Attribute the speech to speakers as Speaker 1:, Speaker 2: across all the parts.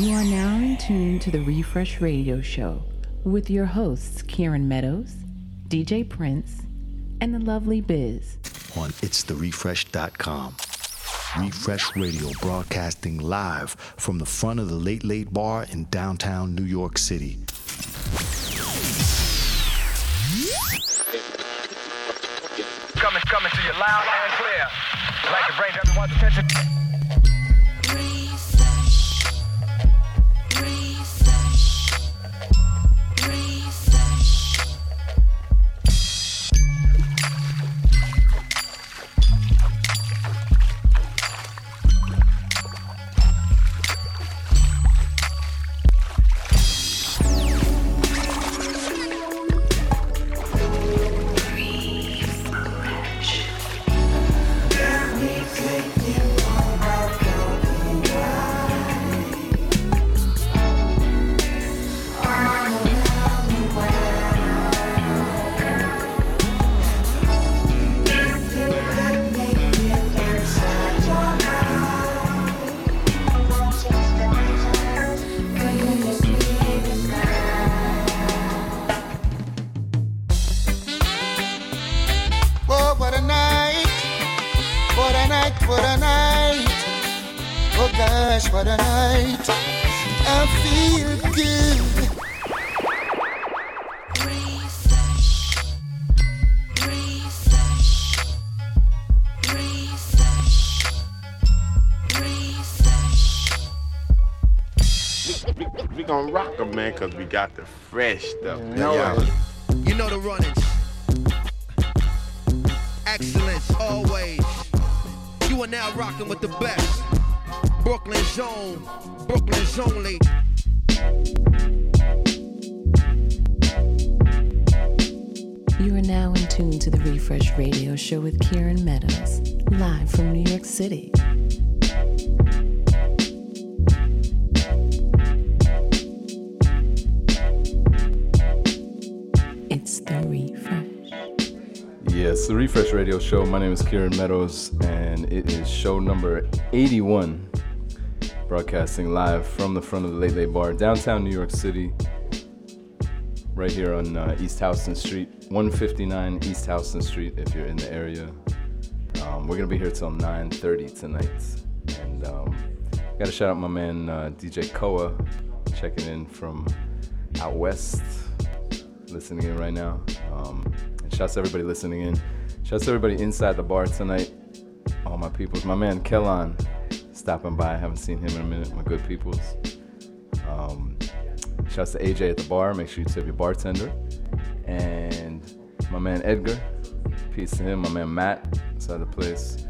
Speaker 1: You are now in tune to the Refresh Radio Show with your hosts, Kieran Meadows, DJ Prince, and the lovely Biz.
Speaker 2: On itstherefresh.com. Refresh Radio broadcasting live from the front of the Late Late Bar in downtown New York City.
Speaker 3: Coming, coming to you loud and clear. I'd like to bring everyone's attention.
Speaker 4: Because we got the fresh stuff.
Speaker 5: No. You know the runnings.
Speaker 6: Name is Kieran Meadows, and it is show number 81, broadcasting live from the front of the Late Late Bar, downtown New York City, right here on uh, East Houston Street, 159 East Houston Street. If you're in the area, um, we're gonna be here till 9:30 tonight, and um, gotta shout out my man uh, DJ Koa, checking in from out west, listening in right now. Um, Shouts to everybody listening in. Shouts to everybody inside the bar tonight. All my peoples. My man Kellan stopping by. I haven't seen him in a minute. My good peoples. Um, shouts to AJ at the bar. Make sure you tip your bartender. And my man Edgar. Peace to him. My man Matt inside the place.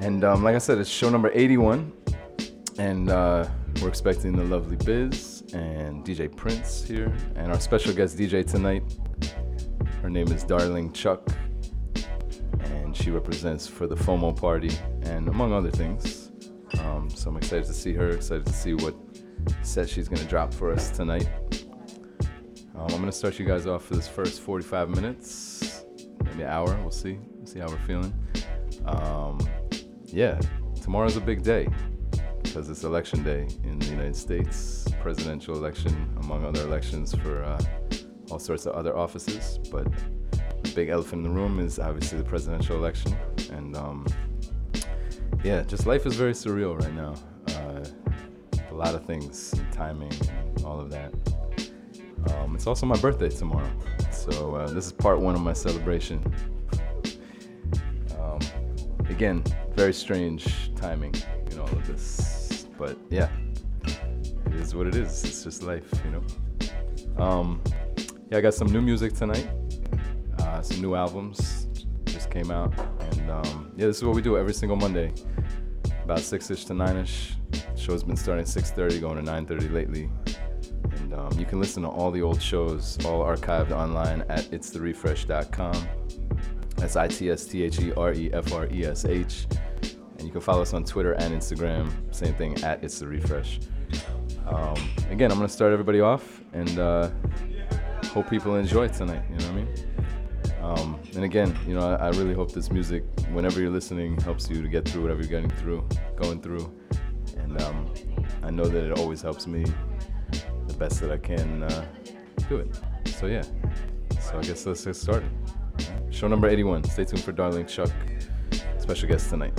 Speaker 6: And um, like I said, it's show number 81. And uh, we're expecting the lovely Biz and DJ Prince here. And our special guest DJ tonight, her name is Darling Chuck, and she represents for the FOMO party and among other things. Um, so I'm excited to see her, excited to see what set she's gonna drop for us tonight. Um, I'm gonna start you guys off for this first 45 minutes, maybe an hour. We'll see. We'll see how we're feeling. Um, yeah, tomorrow's a big day because it's election day in the United States, presidential election, among other elections for. Uh, all sorts of other offices, but big elephant in the room is obviously the presidential election. And um, yeah, just life is very surreal right now. Uh, a lot of things, timing, all of that. Um, it's also my birthday tomorrow, so uh, this is part one of my celebration. Um, again, very strange timing in all of this, but yeah, it is what it is. It's just life, you know. Um, yeah, I got some new music tonight. Uh, some new albums just came out, and um, yeah, this is what we do every single Monday, about six-ish to nine-ish. Show's been starting at 6:30, going to 9:30 lately, and um, you can listen to all the old shows, all archived online at itstherefresh.com. That's I-T-S-T-H-E-R-E-F-R-E-S-H, and you can follow us on Twitter and Instagram. Same thing at It's the Refresh. Um, again, I'm gonna start everybody off, and uh, hope people enjoy tonight. You know what I mean? Um, and again, you know, I, I, really hope this music, whenever you're listening, helps you to get through whatever you're getting through, going through.
Speaker 7: And um, I know that it always helps me the best that I can uh, do it. So yeah. So I guess let's get started. Show number 81. Stay tuned for Darling Chuck, special guest tonight.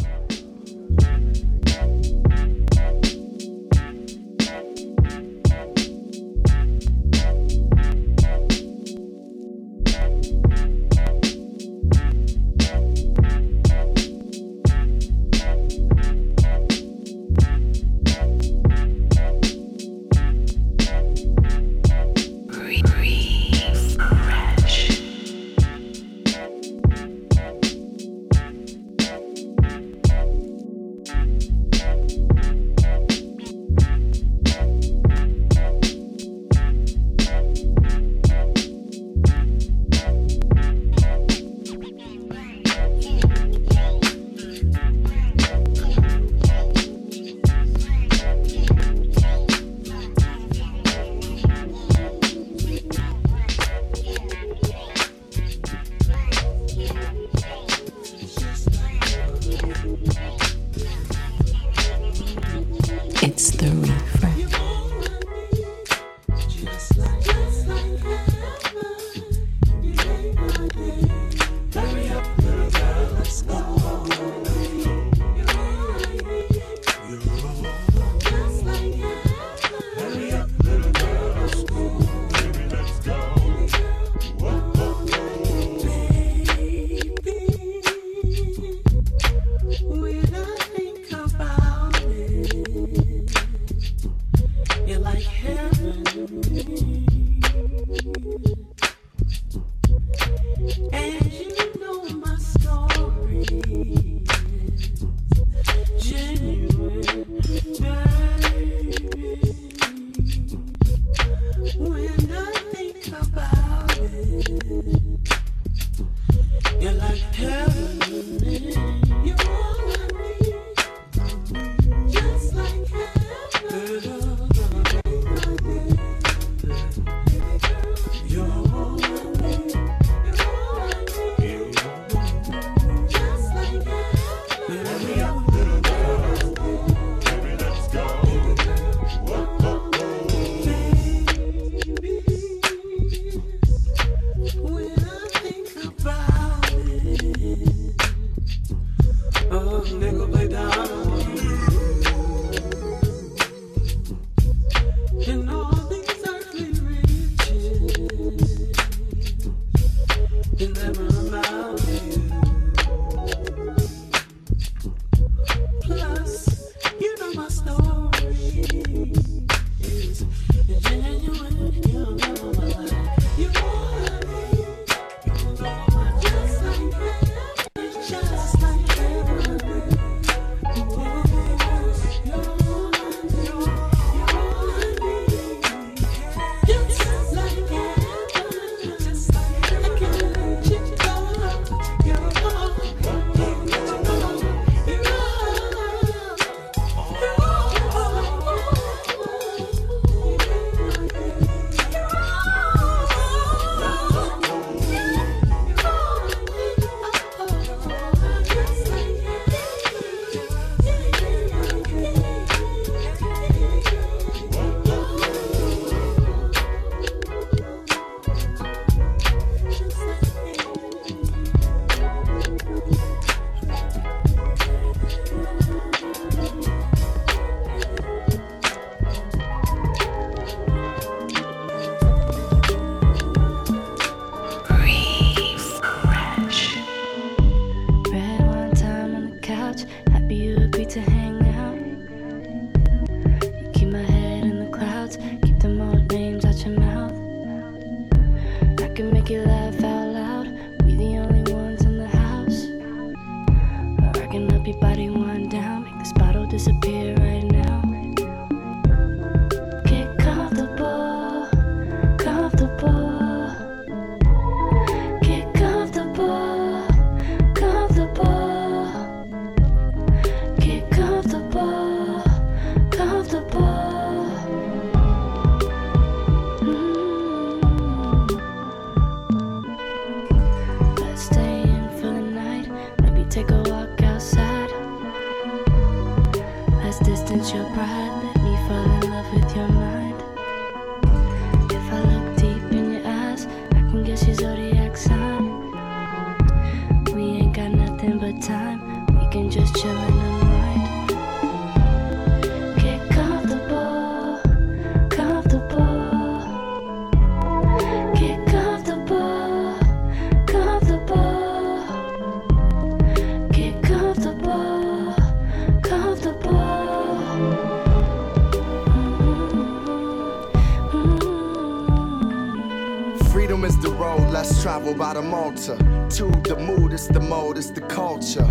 Speaker 8: Travel by the Malta. To the mood, it's the mode, it's the culture.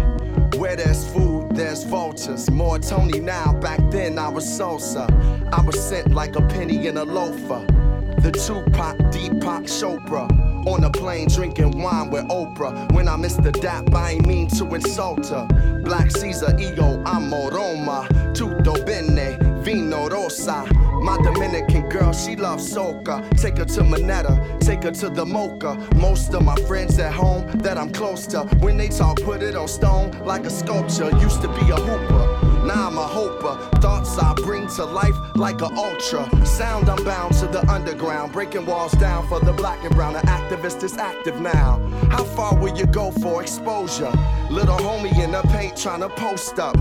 Speaker 8: Where there's food, there's vultures. More Tony now, back then I was salsa. I was sent like a penny in a loafer. The Tupac, Deepak Chopra. On a plane drinking wine with Oprah. When I miss the dap, I ain't mean to insult her. Black Caesar, io amo Roma. Tutto bene, vino rosa. My Dominican girl, she loves soca. Take her to Manetta, take her to the Mocha. Most of my friends at home that I'm close to, when they talk, put it on stone like a sculpture. Used to be a hooper, now I'm a hoper. Thoughts I bring to life like a ultra. Sound I'm bound to the underground, breaking walls down for the black and brown. An activist is active now. How far will you go for exposure? Little homie in the paint trying to post up.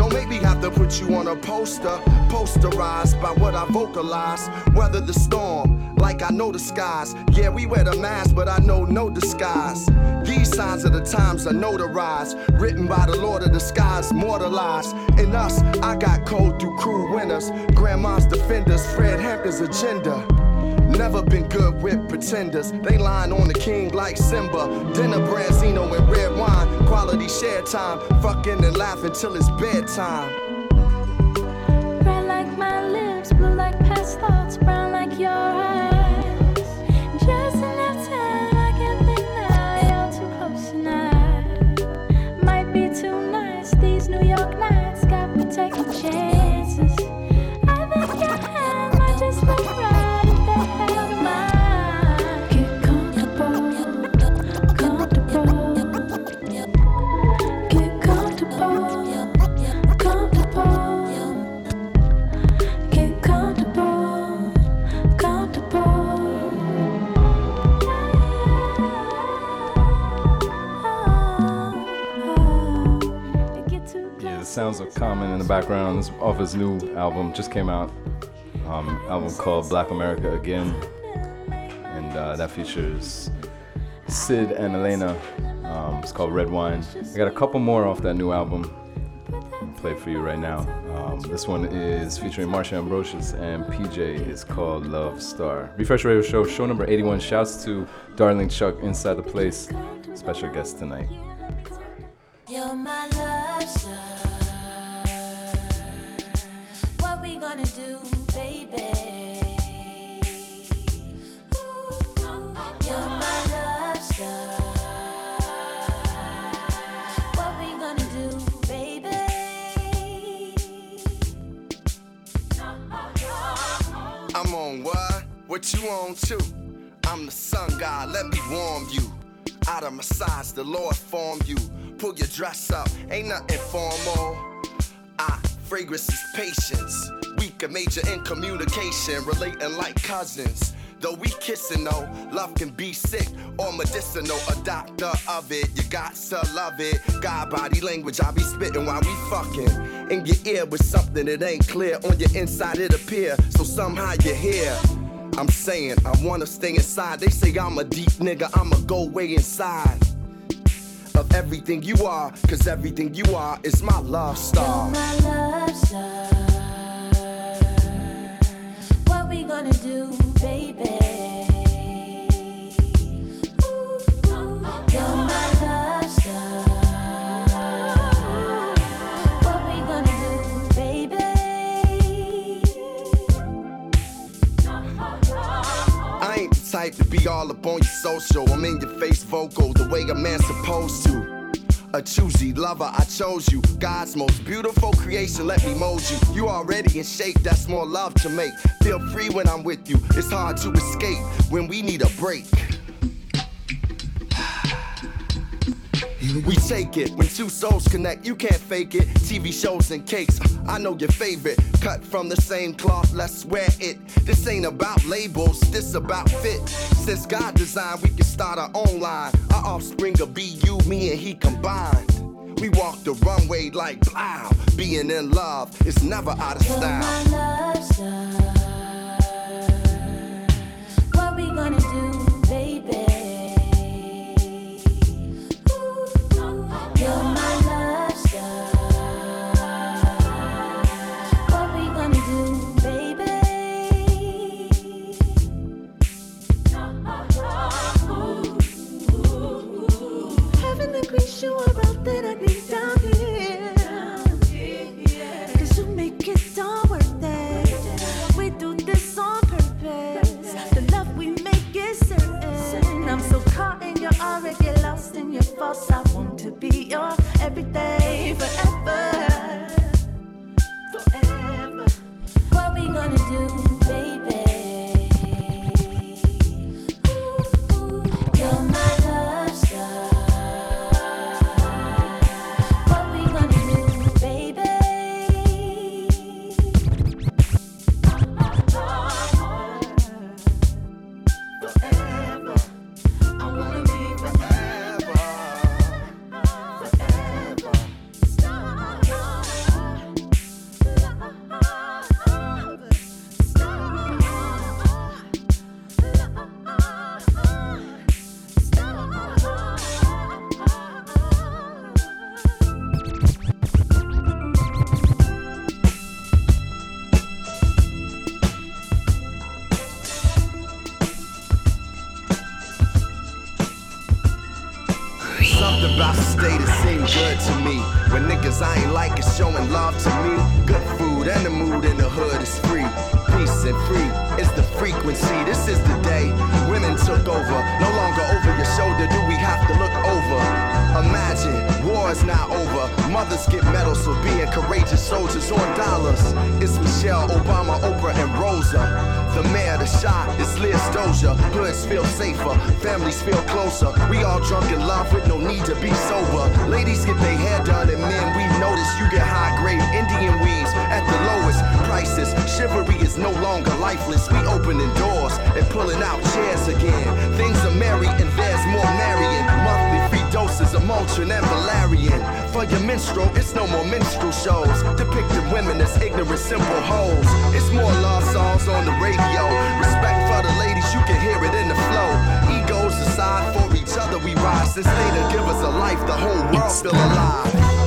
Speaker 8: Don't make me have to put you on a poster. Posterized by what I vocalize. Weather the storm, like I know the skies. Yeah, we wear the mask, but I know no disguise. These signs of the times are notarized. Written by the Lord of the skies, mortalized. In us, I got cold through crew winners. Grandma's defenders, Fred Hampton's agenda. Never been good with pretenders. They lying on the king like Simba. Dinner, Branzino, and red wine. Quality share time. Fucking and laughing till it's bedtime.
Speaker 6: Sounds of Common in the background. This off his new album, just came out. Um, album called Black America Again, and uh, that features Syd and Elena. Um, it's called Red Wine. I got a couple more off that new album. I'll play for you right now. Um, this one is featuring Marsha Ambrosius and PJ. It's called Love Star. Refresh Radio Show, show number 81. Shouts to Darling Chuck inside the place. Special guest tonight.
Speaker 9: You're my love star. Gonna do, baby? You're my love star. What we gonna do, baby?
Speaker 8: I'm on what? What you on too? I'm the sun god, let me warm you. Out of massage, the Lord formed you. Pull your dress up, ain't nothing formal. Ah, fragrance is patience. Weak and major in communication, relating like cousins. Though we kissing though, love can be sick or medicinal. A doctor of it, you got to love it. God body language, I be spitting while we fucking. In your ear with something that ain't clear. On your inside it appear, so somehow you hear. I'm saying I wanna stay inside. They say I'm a deep nigga, I'ma go way inside of everything you are, cause everything you are is my love star.
Speaker 9: My love star. What we gonna do, baby? You're my
Speaker 8: type to be all up on your social. I'm in your face vocal the way a man's supposed to. A choosy lover, I chose you. God's most beautiful creation, let me mold you. You already in shape, that's more love to make. Feel free when I'm with you. It's hard to escape when we need a break. We take it when two souls connect, you can't fake it. TV shows and cakes, I know your favorite. Cut from the same cloth, let's wear it. This ain't about labels, this about fit. Since God designed, we can start our own line. Our offspring will be you, me, and he combined. We walk the runway like plow. Being in love is never out of style.
Speaker 1: What we gonna do, you are out that I need down here. Lost your false. I want to be your everything forever. Forever. What we gonna do,
Speaker 8: Something about the state that seem good to me. When niggas I ain't like is showing love to me. Good food and the mood in the hood is free. Peace and free is the frequency. This is the day women took over. No longer over your shoulder do we have to look over. Imagine war is now over. Mothers get medals for being courageous soldiers on dollars. It's Michelle Obama, Oprah, and Rosa. The mayor, the shot is Liz Doja. Hoods feel safer, families feel closer. We all drunk in love with no need to be sober. Ladies get their hair done, and men, we notice you get high grade Indian weaves at the lowest prices. Chivalry is no longer lifeless. We opening doors and pulling out chairs again. Things are merry, and there's more marrying. Free doses of Motrin and Valerian. For your minstrel, it's no more minstrel shows. Depicting women as ignorant, simple hoes. It's more love songs on the radio. Respect for the ladies, you can hear it in the flow. Egos aside for each other, we rise. Since they to give us a life, the whole world feel alive.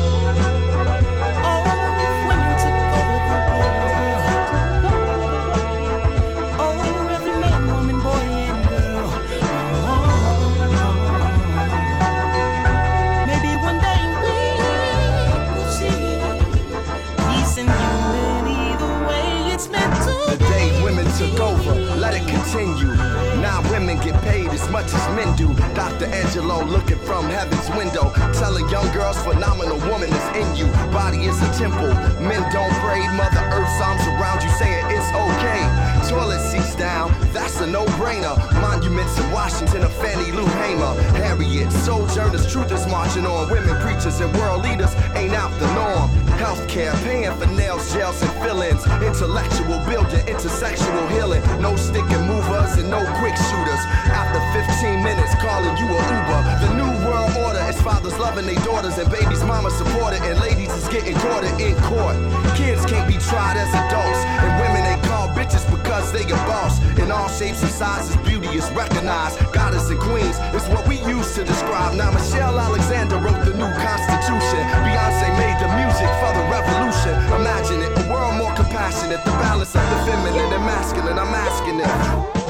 Speaker 8: Continue. Now women get paid as much as men do. Dr. Angelou looking from heaven's window, telling young girls phenomenal woman is in you. Body is a temple. Men don't pray. Mother Earth's arms around you saying it's okay. Toilet seats down, that's a no-brainer. Monuments in Washington of Fannie Lou Hamer. Harriet, sojourners, truth is marching on. Women preachers and world leaders ain't out the norm. Healthcare, paying for nails, gels, and fillings. Intellectual building, intersexual healing. No stick and movers and no quick shooters. After 15 minutes, calling you a Uber. The new world order is fathers loving their daughters and babies mama supported and ladies is getting courted in court. Kids can't be tried as adults and women bitches because they a boss. In all shapes and sizes, beauty is recognized. Goddess and queens is what we use to describe. Now Michelle Alexander wrote the new constitution. Beyonce made the music for the revolution. Imagine it, a world more compassionate. The balance of the feminine and masculine. I'm asking it.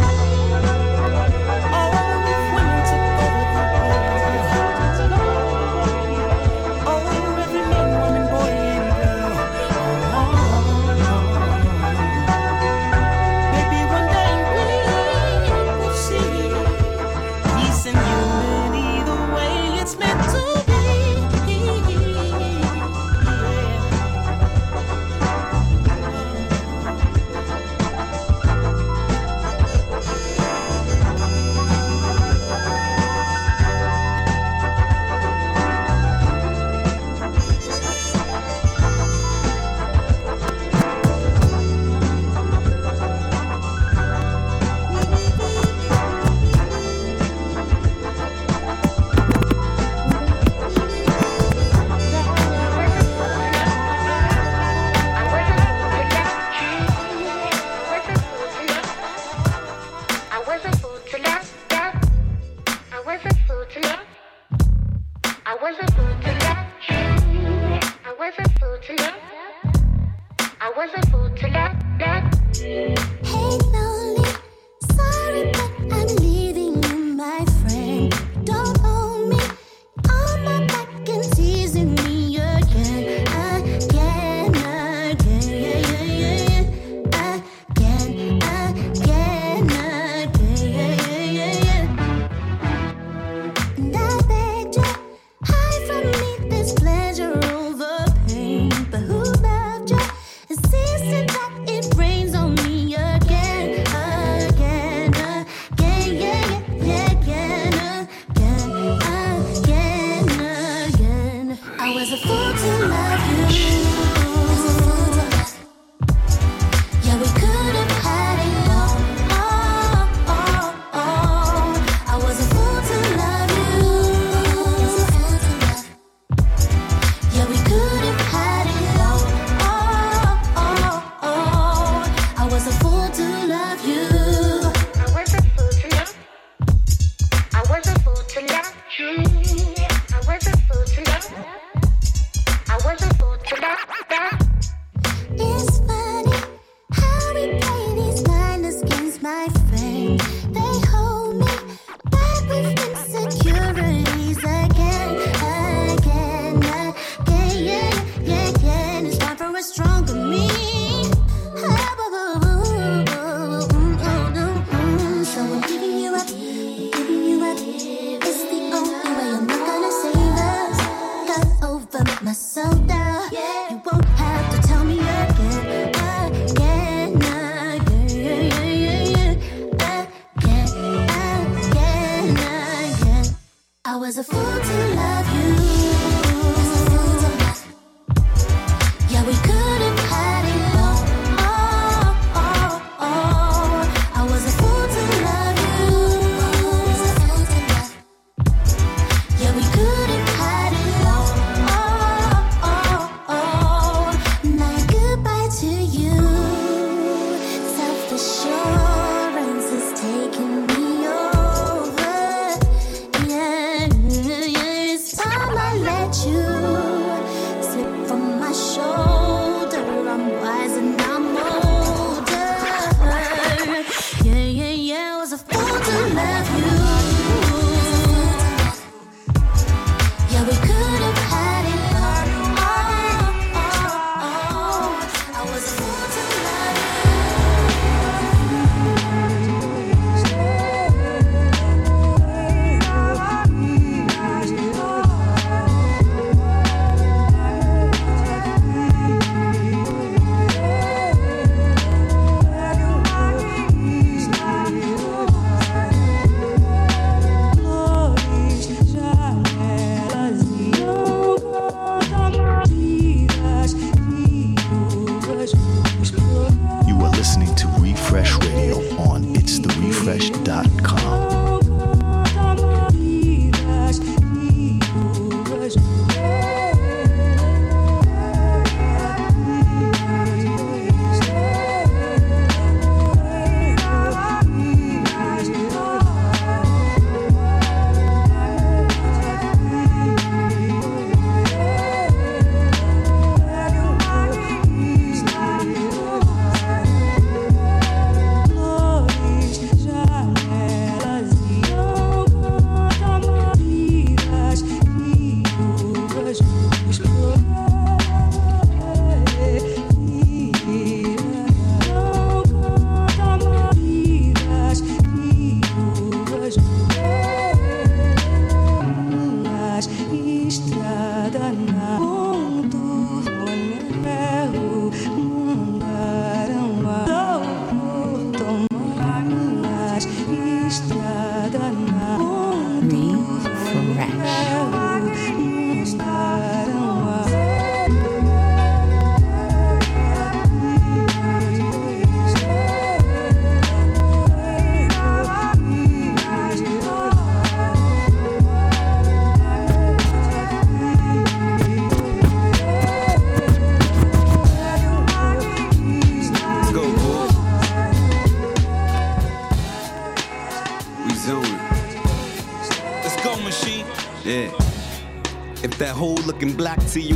Speaker 10: If that hole looking black to you,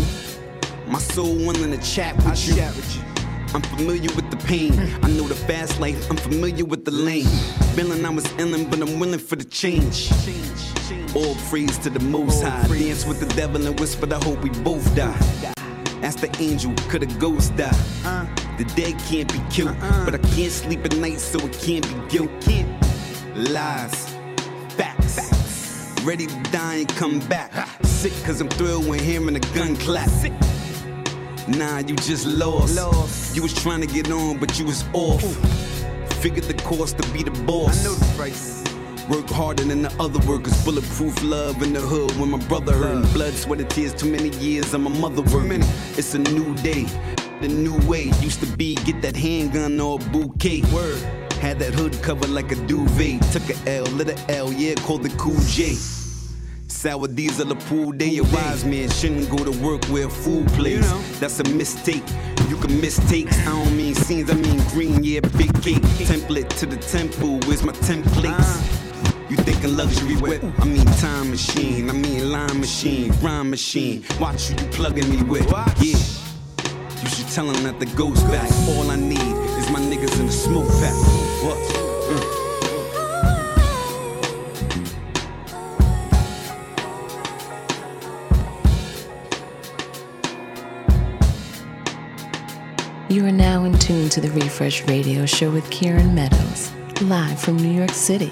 Speaker 10: my soul willing to chat with you. I'm familiar with the pain. Hmm. I know the fast life, I'm familiar with the lane. Feeling I was illin', but I'm willing for the change. All praise to the most high. Dance with the devil and whisper, I hope we both die. Ask the angel, could a ghost die? Uh-uh. The dead can't be killed, uh-uh. but I can't sleep at night, so it can't be guilt. Lies, facts. Ready to die and come back. Sick cause I'm thrilled when hearing a gun clap. Nah, you just lost. You was trying to get on, but you was off. Figured the cost to be the boss. I know the price. Work harder than the other workers. Bulletproof love in the hood when my brother hurt. Blood, sweat, and tears. Too many years of my mother working. It's a new day. The new way used to be get that handgun or a bouquet. Word. Had that hood covered like a duvet. Took a L, lit a L, yeah, called the Cool J. Sour diesel, a pool day. A wise man shouldn't go to work where food plays. That's a mistake. You can mistake. I don't mean scenes, I mean green, yeah, big cake. Template to the temple, where's my templates? You thinking luxury whip? I mean time machine, I mean line machine, rhyme machine. Watch who you plugging me with. Yeah. You should tell him that the ghost back. All I need is my niggas in the smoke pack. What?
Speaker 1: You are now in tune to the Refresh Radio Show with Kieran Meadows, live from New York City.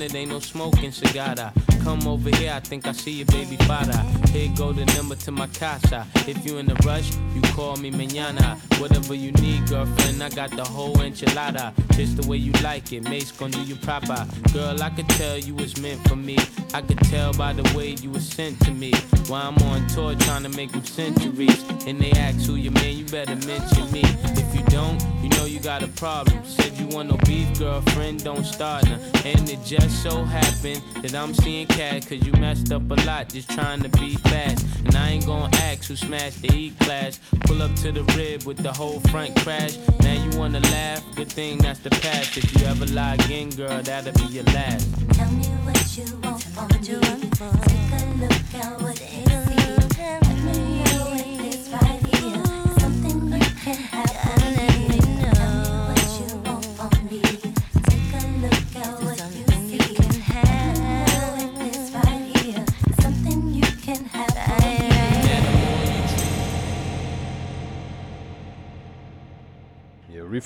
Speaker 11: 600, ain't no smoking cigar. Come over here, I think I see your baby father. Here go the number to my casa. If you in a rush, you call me mañana. Whatever you need, girlfriend, I got the whole enchilada. Just the way you like it, Mase gon' do you proper. Girl, I could tell you was meant for me. I could tell by the way you were sent to me. While I'm on tour trying to make them centuries. And they ask who your man, you better mention me. If you don't, you know you got a problem. Said you want no beef, girlfriend, don't start now. And it just so happened that I'm seeing cat, cause you messed up a lot just trying to be fast. And I ain't gonna ask who smashed the E class. Pull up to the rib with the whole front crash. Now you wanna laugh, good thing that's the past. If you ever lie again, girl, that'll be your last.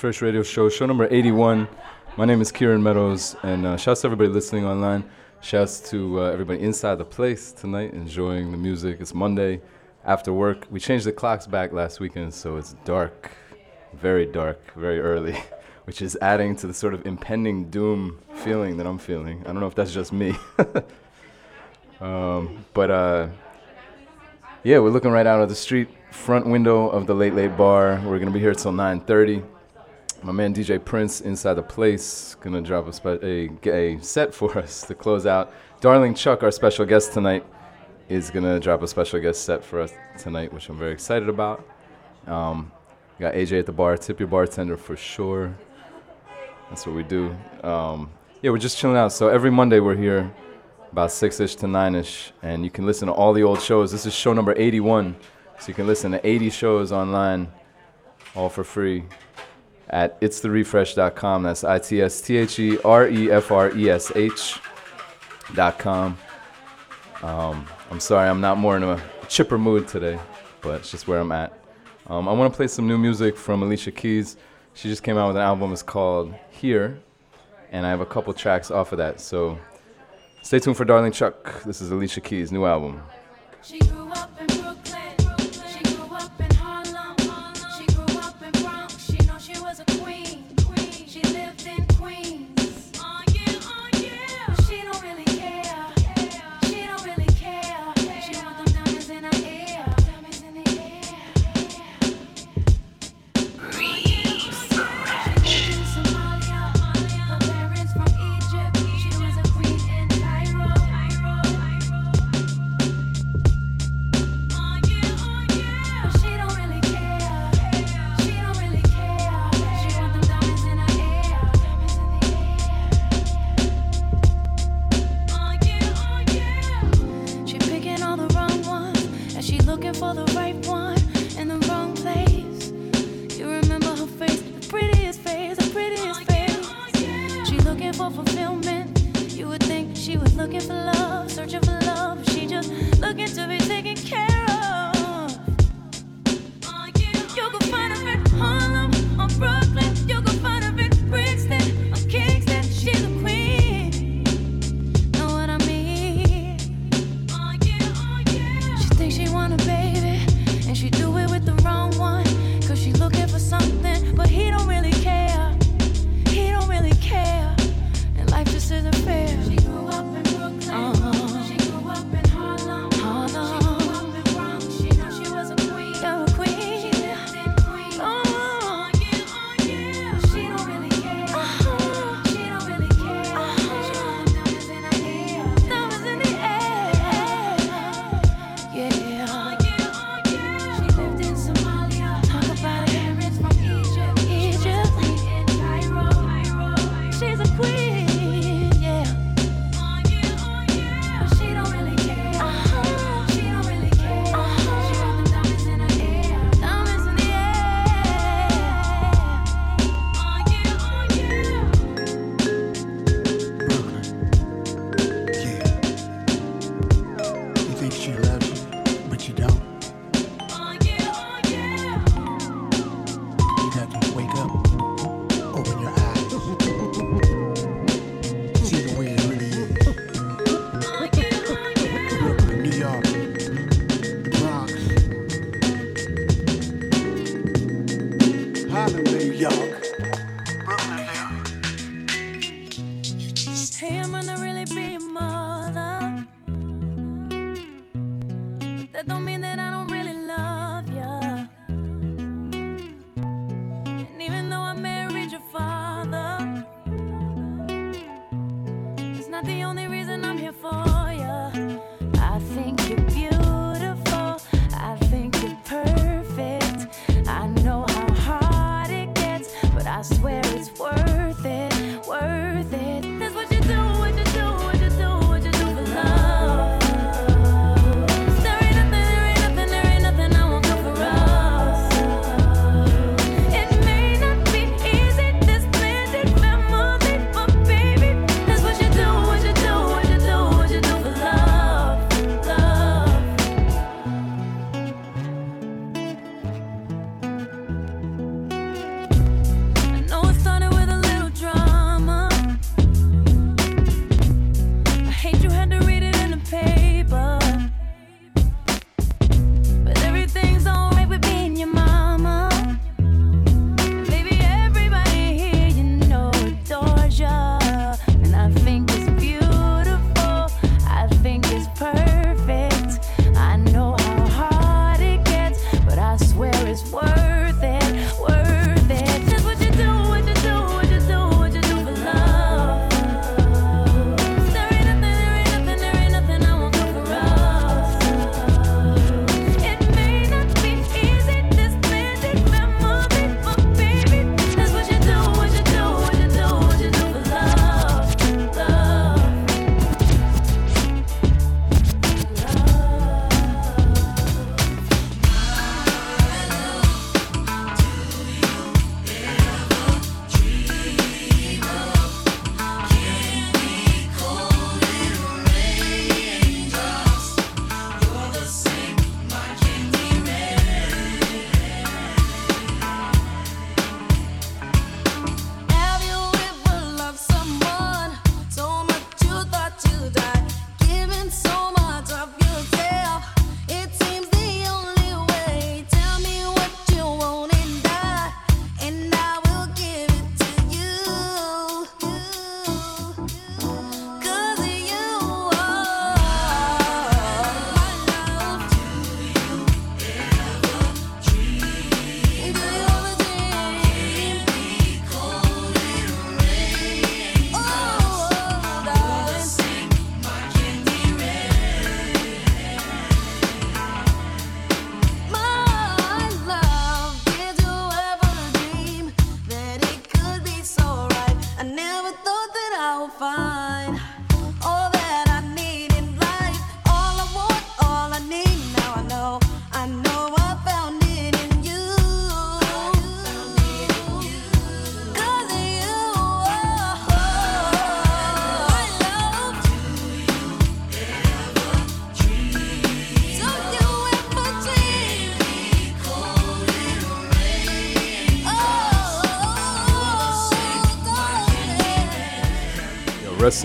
Speaker 6: Refresh Radio Show, show number 81. My name is Kieran Meadows, and uh, shouts to everybody listening online. Shouts to uh, everybody inside the place tonight, enjoying the music. It's Monday after work. We changed the clocks back last weekend, so it's dark, very dark, very early, which is adding to the sort of impending doom feeling that I'm feeling. I don't know if that's just me. um, but uh, yeah, we're looking right out of the street, front window of the Late Late Bar. We're gonna be here till 9:30. My man DJ Prince inside the place gonna drop a, spe- a, a set for us to close out. Darling Chuck, our special guest tonight, is gonna drop a special guest set for us tonight, which I'm very excited about. Um, got AJ at the bar, tip your bartender for sure. That's what we do. Um, yeah, we're just chilling out. So every Monday we're here, about six ish to nine ish, and you can listen to all the old shows. This is show number 81, so you can listen to 80 shows online, all for free at itstherefresh.com. That's I T S T H E R E F R E S H dot com. Um, I'm sorry, I'm not more in a chipper mood today, but it's just where I'm at. Um, I want to play some new music from Alicia Keys. She just came out with an album. It's called Here, and I have a couple tracks off of that. So stay tuned for Darling Chuck. This is Alicia Keys' new album.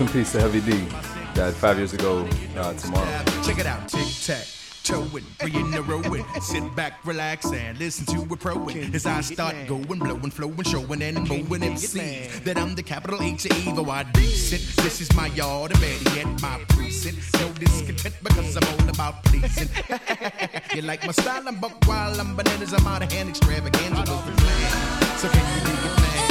Speaker 6: Rest in peace to Heavy D. Died five years ago uh, tomorrow.
Speaker 12: Check it out, tic tac showing, three in a row and sit back, relax, and listen to a pro as I start going, blowing, flowing, showing, and mowing MCs that I'm the capital H of evil. I decent. This is my yard, and Betty at my precinct. No discontent because I'm all about pleasing. you like my style? I'm buck wild, I'm bananas, I'm out of hand, extravaganza. So can you do it, man?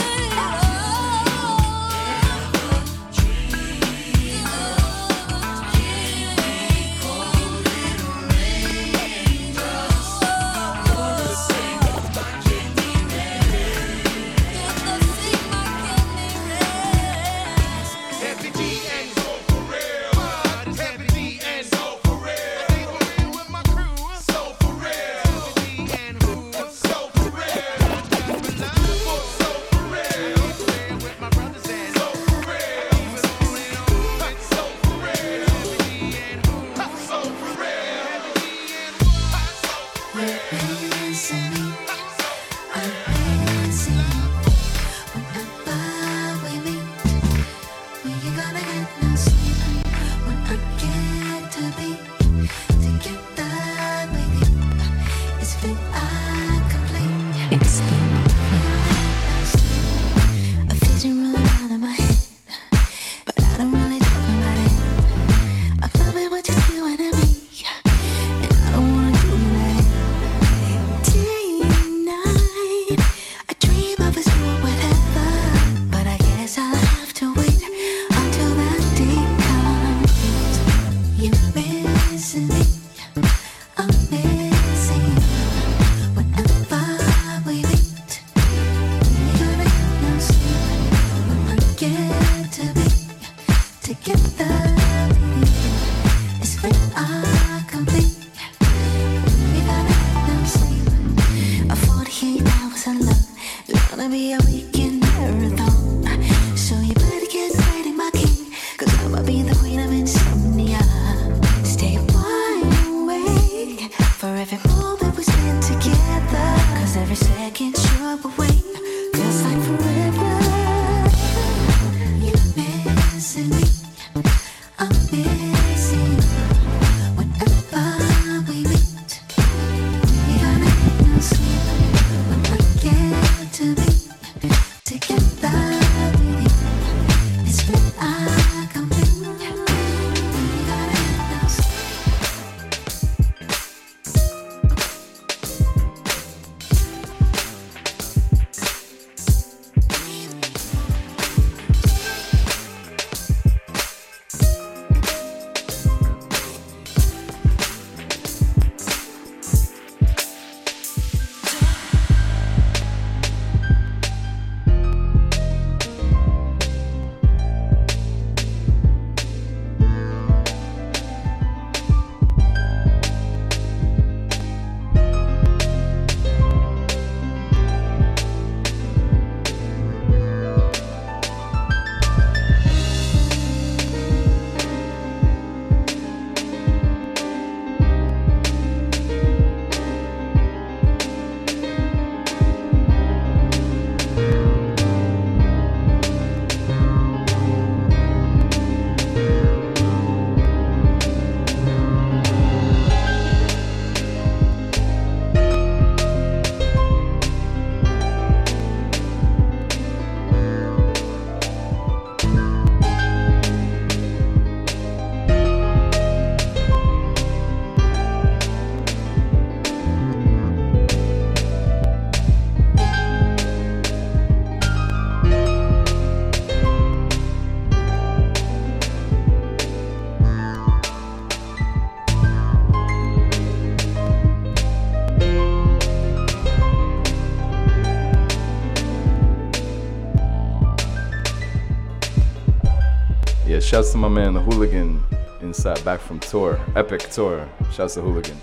Speaker 6: shouts to my man, the hooligan, inside back from tour, epic tour. Shouts to hooligan.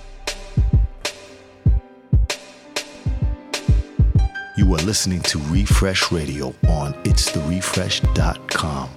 Speaker 2: You are listening to Refresh Radio on itsTheRefresh.com.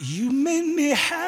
Speaker 9: You made me
Speaker 13: happy.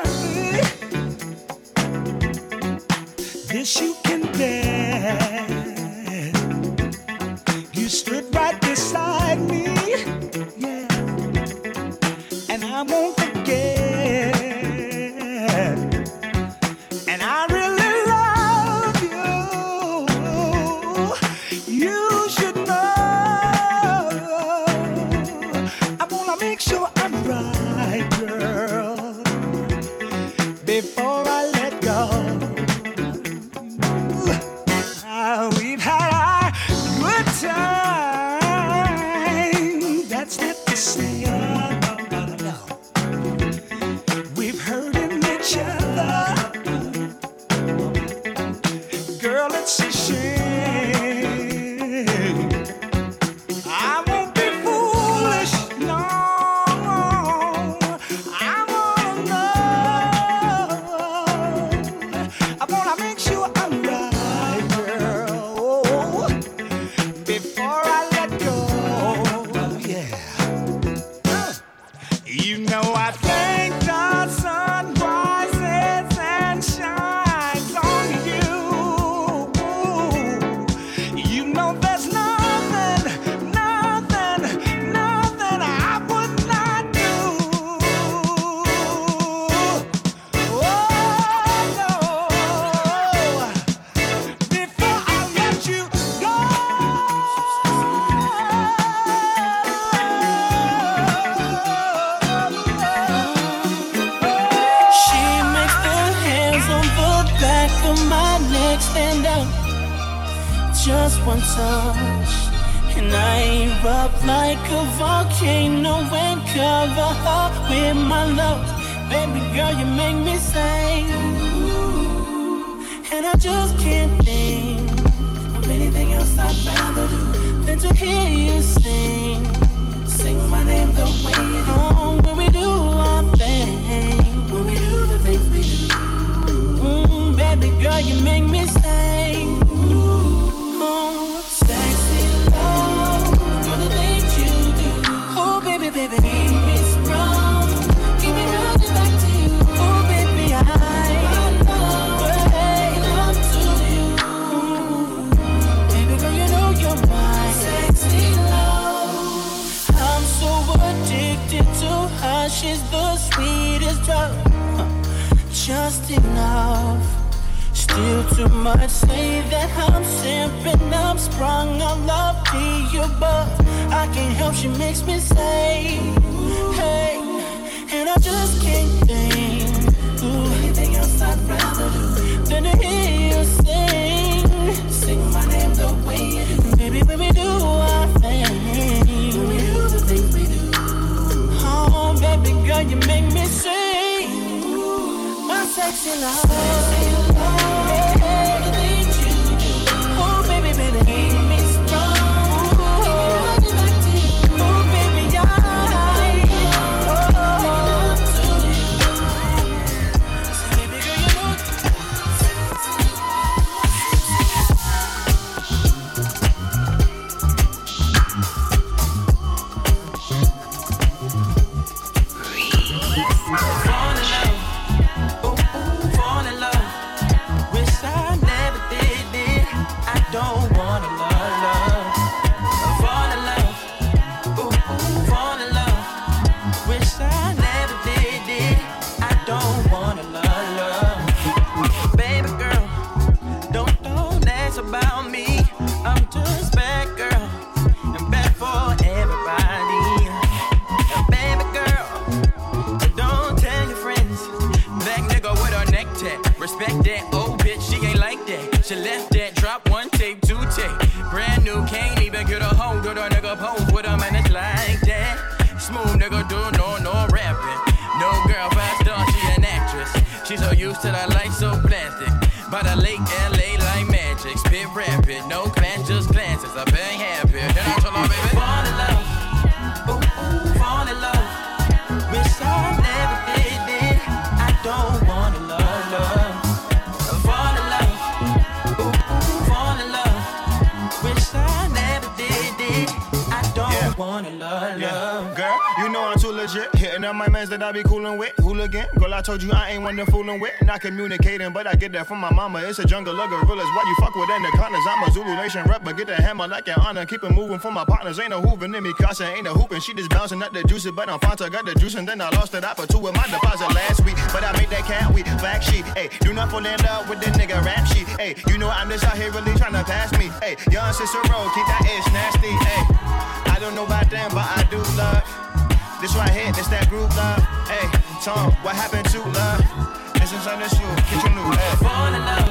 Speaker 14: get the hammer like an honor. Keep it moving for my partners. Ain't a hoovin' in me, Casa ain't a hoopin'. She just bouncing at the juicer, but I'm Fanta. Got the juice and then I lost it. I put two with my deposit last week, but I made that cat we black sheep. Hey, do not fall in love with the nigga rap sheet. Hey, you know I'm just out here really trying to pass me. Hey, young Cicero, keep that ass nasty. Hey, I don't know about them, but I do love. This right here, this that group love. Hey, Tom, what happened to love? This is under you, get your new ass.
Speaker 13: Fall in love.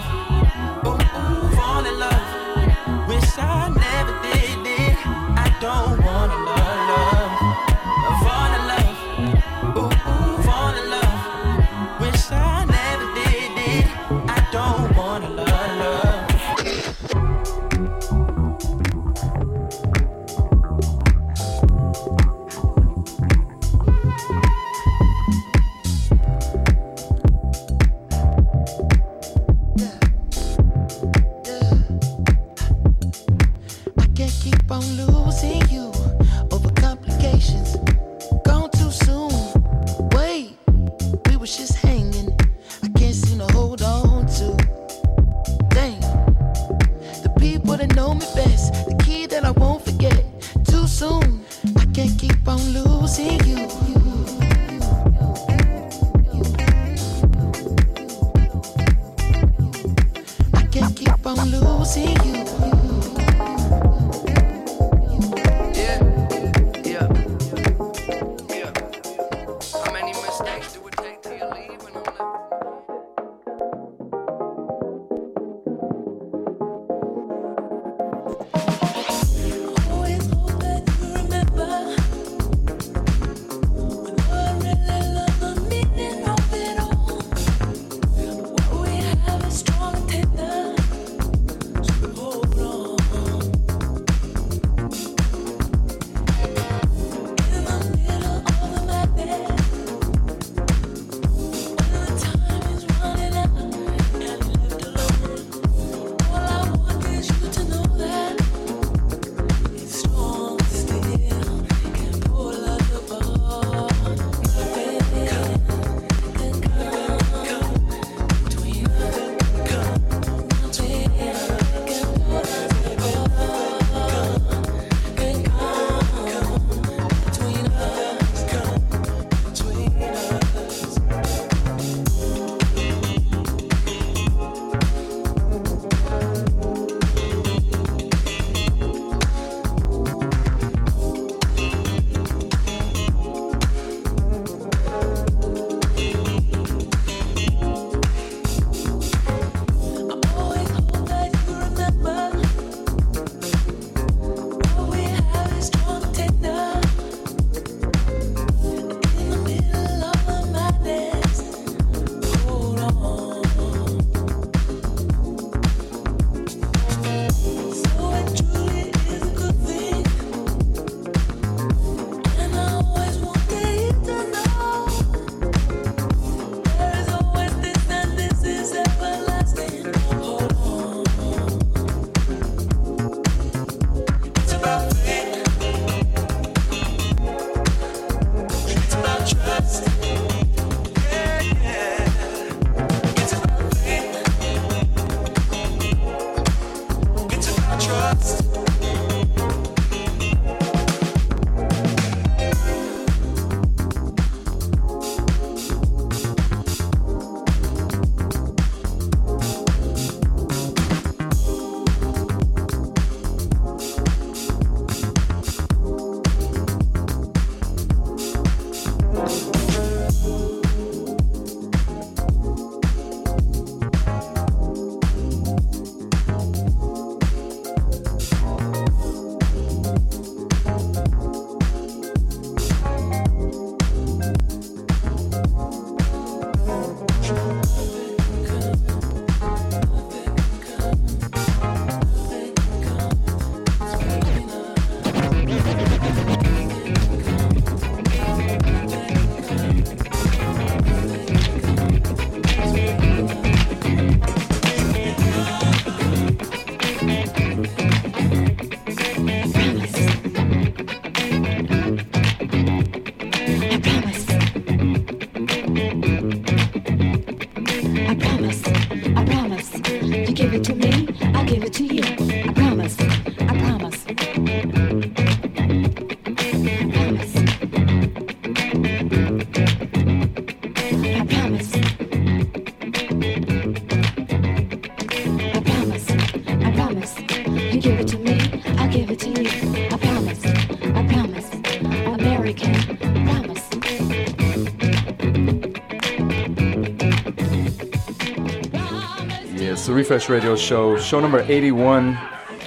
Speaker 9: It's the
Speaker 6: Refresh Radio Show, show number 81.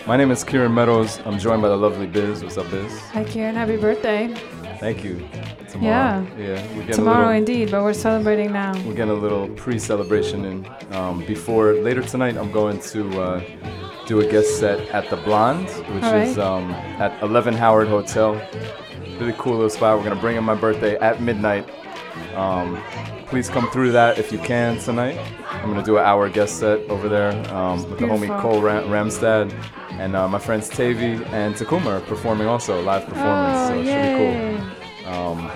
Speaker 6: My name is Kieran Meadows. I'm joined by the lovely Biz. What's up, Biz?
Speaker 15: Hi, Kieran. Happy birthday.
Speaker 6: Thank you. Tomorrow. Yeah. Yeah.
Speaker 15: Tomorrow,
Speaker 6: little,
Speaker 15: indeed, but we're celebrating now.
Speaker 6: We're getting a little pre celebration in. Um, before, later tonight, I'm going to uh, do a guest set at the Blonde, which
Speaker 15: right.
Speaker 6: is um, at 11 Howard Hotel. Really cool little spot. We're going to bring in my birthday at midnight. Um, please come through that if you can tonight. I'm gonna do an hour guest set over there um, with the homie Cole Ram- Ramstad and uh, my friends Tavy and Takuma are performing also live performance.
Speaker 15: Oh,
Speaker 6: so it should be cool. Um,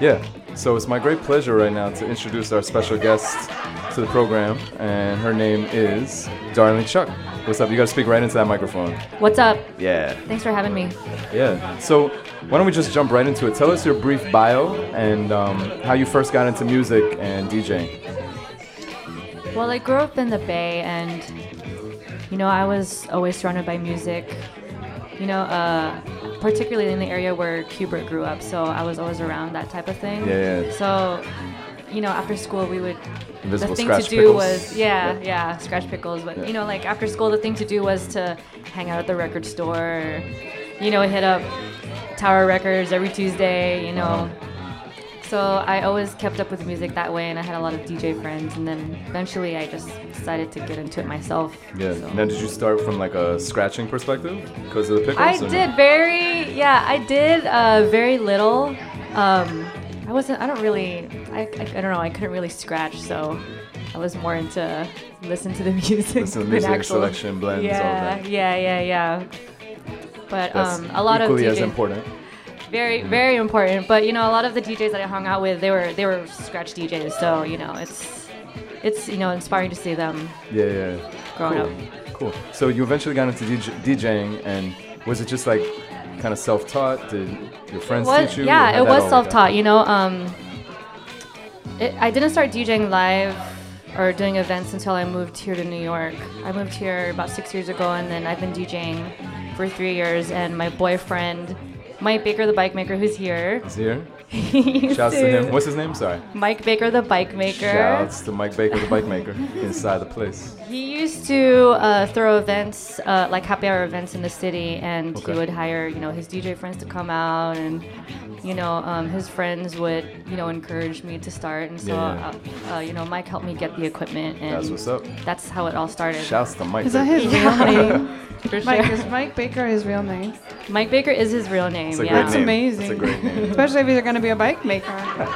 Speaker 6: yeah. So it's my great pleasure right now to introduce our special guest to the program, and her name is Darling Chuck. What's up? You gotta speak right into that microphone.
Speaker 16: What's up?
Speaker 6: Yeah.
Speaker 16: Thanks for having me.
Speaker 6: Yeah. So why don't we just jump right into it? Tell us your brief bio and um, how you first got into music and DJing.
Speaker 16: Well, I grew up in the Bay, and you know, I was always surrounded by music. You know, uh, particularly in the area where Qbert grew up, so I was always around that type of thing.
Speaker 6: Yeah, yeah.
Speaker 16: So, you know, after school we would.
Speaker 6: Invisible
Speaker 16: the thing
Speaker 6: scratch
Speaker 16: to do
Speaker 6: pickles?
Speaker 16: was yeah,
Speaker 6: Yeah.
Speaker 16: yeah, Skratch Piklz. But
Speaker 6: Yeah.
Speaker 16: you know, like after school, the thing to do was to hang out at the record store. You know, hit up Tower Records every Tuesday. You know.
Speaker 6: Uh-huh.
Speaker 16: So I always kept up with music that way, and I had a lot of DJ friends. And then eventually, I just decided to get into it myself.
Speaker 6: Yeah. Now, did you start from like a scratching perspective because of the pickles?
Speaker 16: I
Speaker 6: no?
Speaker 16: did very, yeah, I did uh, very little. Um, I wasn't, I don't really, I, I, I don't know, I couldn't really scratch, so I was more into listen to the music.
Speaker 6: Listen to music,
Speaker 16: actual-
Speaker 6: selection, blends, all
Speaker 16: yeah,
Speaker 6: that.
Speaker 16: Yeah, yeah, yeah. But
Speaker 6: That's
Speaker 16: um, a lot
Speaker 6: equally
Speaker 16: of
Speaker 6: as important.
Speaker 16: Very very important but you know a lot of the djs that i hung out with they were they were scratch djs so you know it's it's you know inspiring to see them
Speaker 6: Yeah, yeah.
Speaker 16: Growing
Speaker 6: cool. Cool. So you eventually got into DJ, DJing, and was it just like kind of self-taught? Did your friends
Speaker 16: was,
Speaker 6: teach you?
Speaker 16: yeah it was
Speaker 6: all work out?
Speaker 16: self-taught you know um it, i didn't start djing live or doing events until i moved here to new york i moved here about six years ago and then i've been djing for three years and my boyfriend mike baker the bike maker who's here
Speaker 6: He's here.
Speaker 16: He
Speaker 6: Shouts to
Speaker 16: to-
Speaker 6: him. What's his name? Sorry.
Speaker 16: mike baker the bike maker
Speaker 6: Shouts to Mike Baker, the bike maker, inside the place.
Speaker 16: He used to uh, throw events, uh, like happy hour events in the city, and
Speaker 6: Okay.
Speaker 16: he would hire, you know, his DJ friends to come out, and you know, um, his friends would, you know, encourage me to start, and so,
Speaker 6: Yeah,
Speaker 16: Uh, uh, you know, Mike helped me get the equipment, and
Speaker 6: That's what's up.
Speaker 16: That's how it all started.
Speaker 6: Shouts to Mike
Speaker 15: Is that his
Speaker 6: Baker.
Speaker 15: real name?
Speaker 16: For
Speaker 15: Mike,
Speaker 16: sure.
Speaker 15: is Mike Baker his real name?
Speaker 16: Mike Baker is his real name.
Speaker 6: That's
Speaker 16: yeah.
Speaker 15: That's amazing.
Speaker 6: That's a great name.
Speaker 15: Especially if he's going to be a bike maker.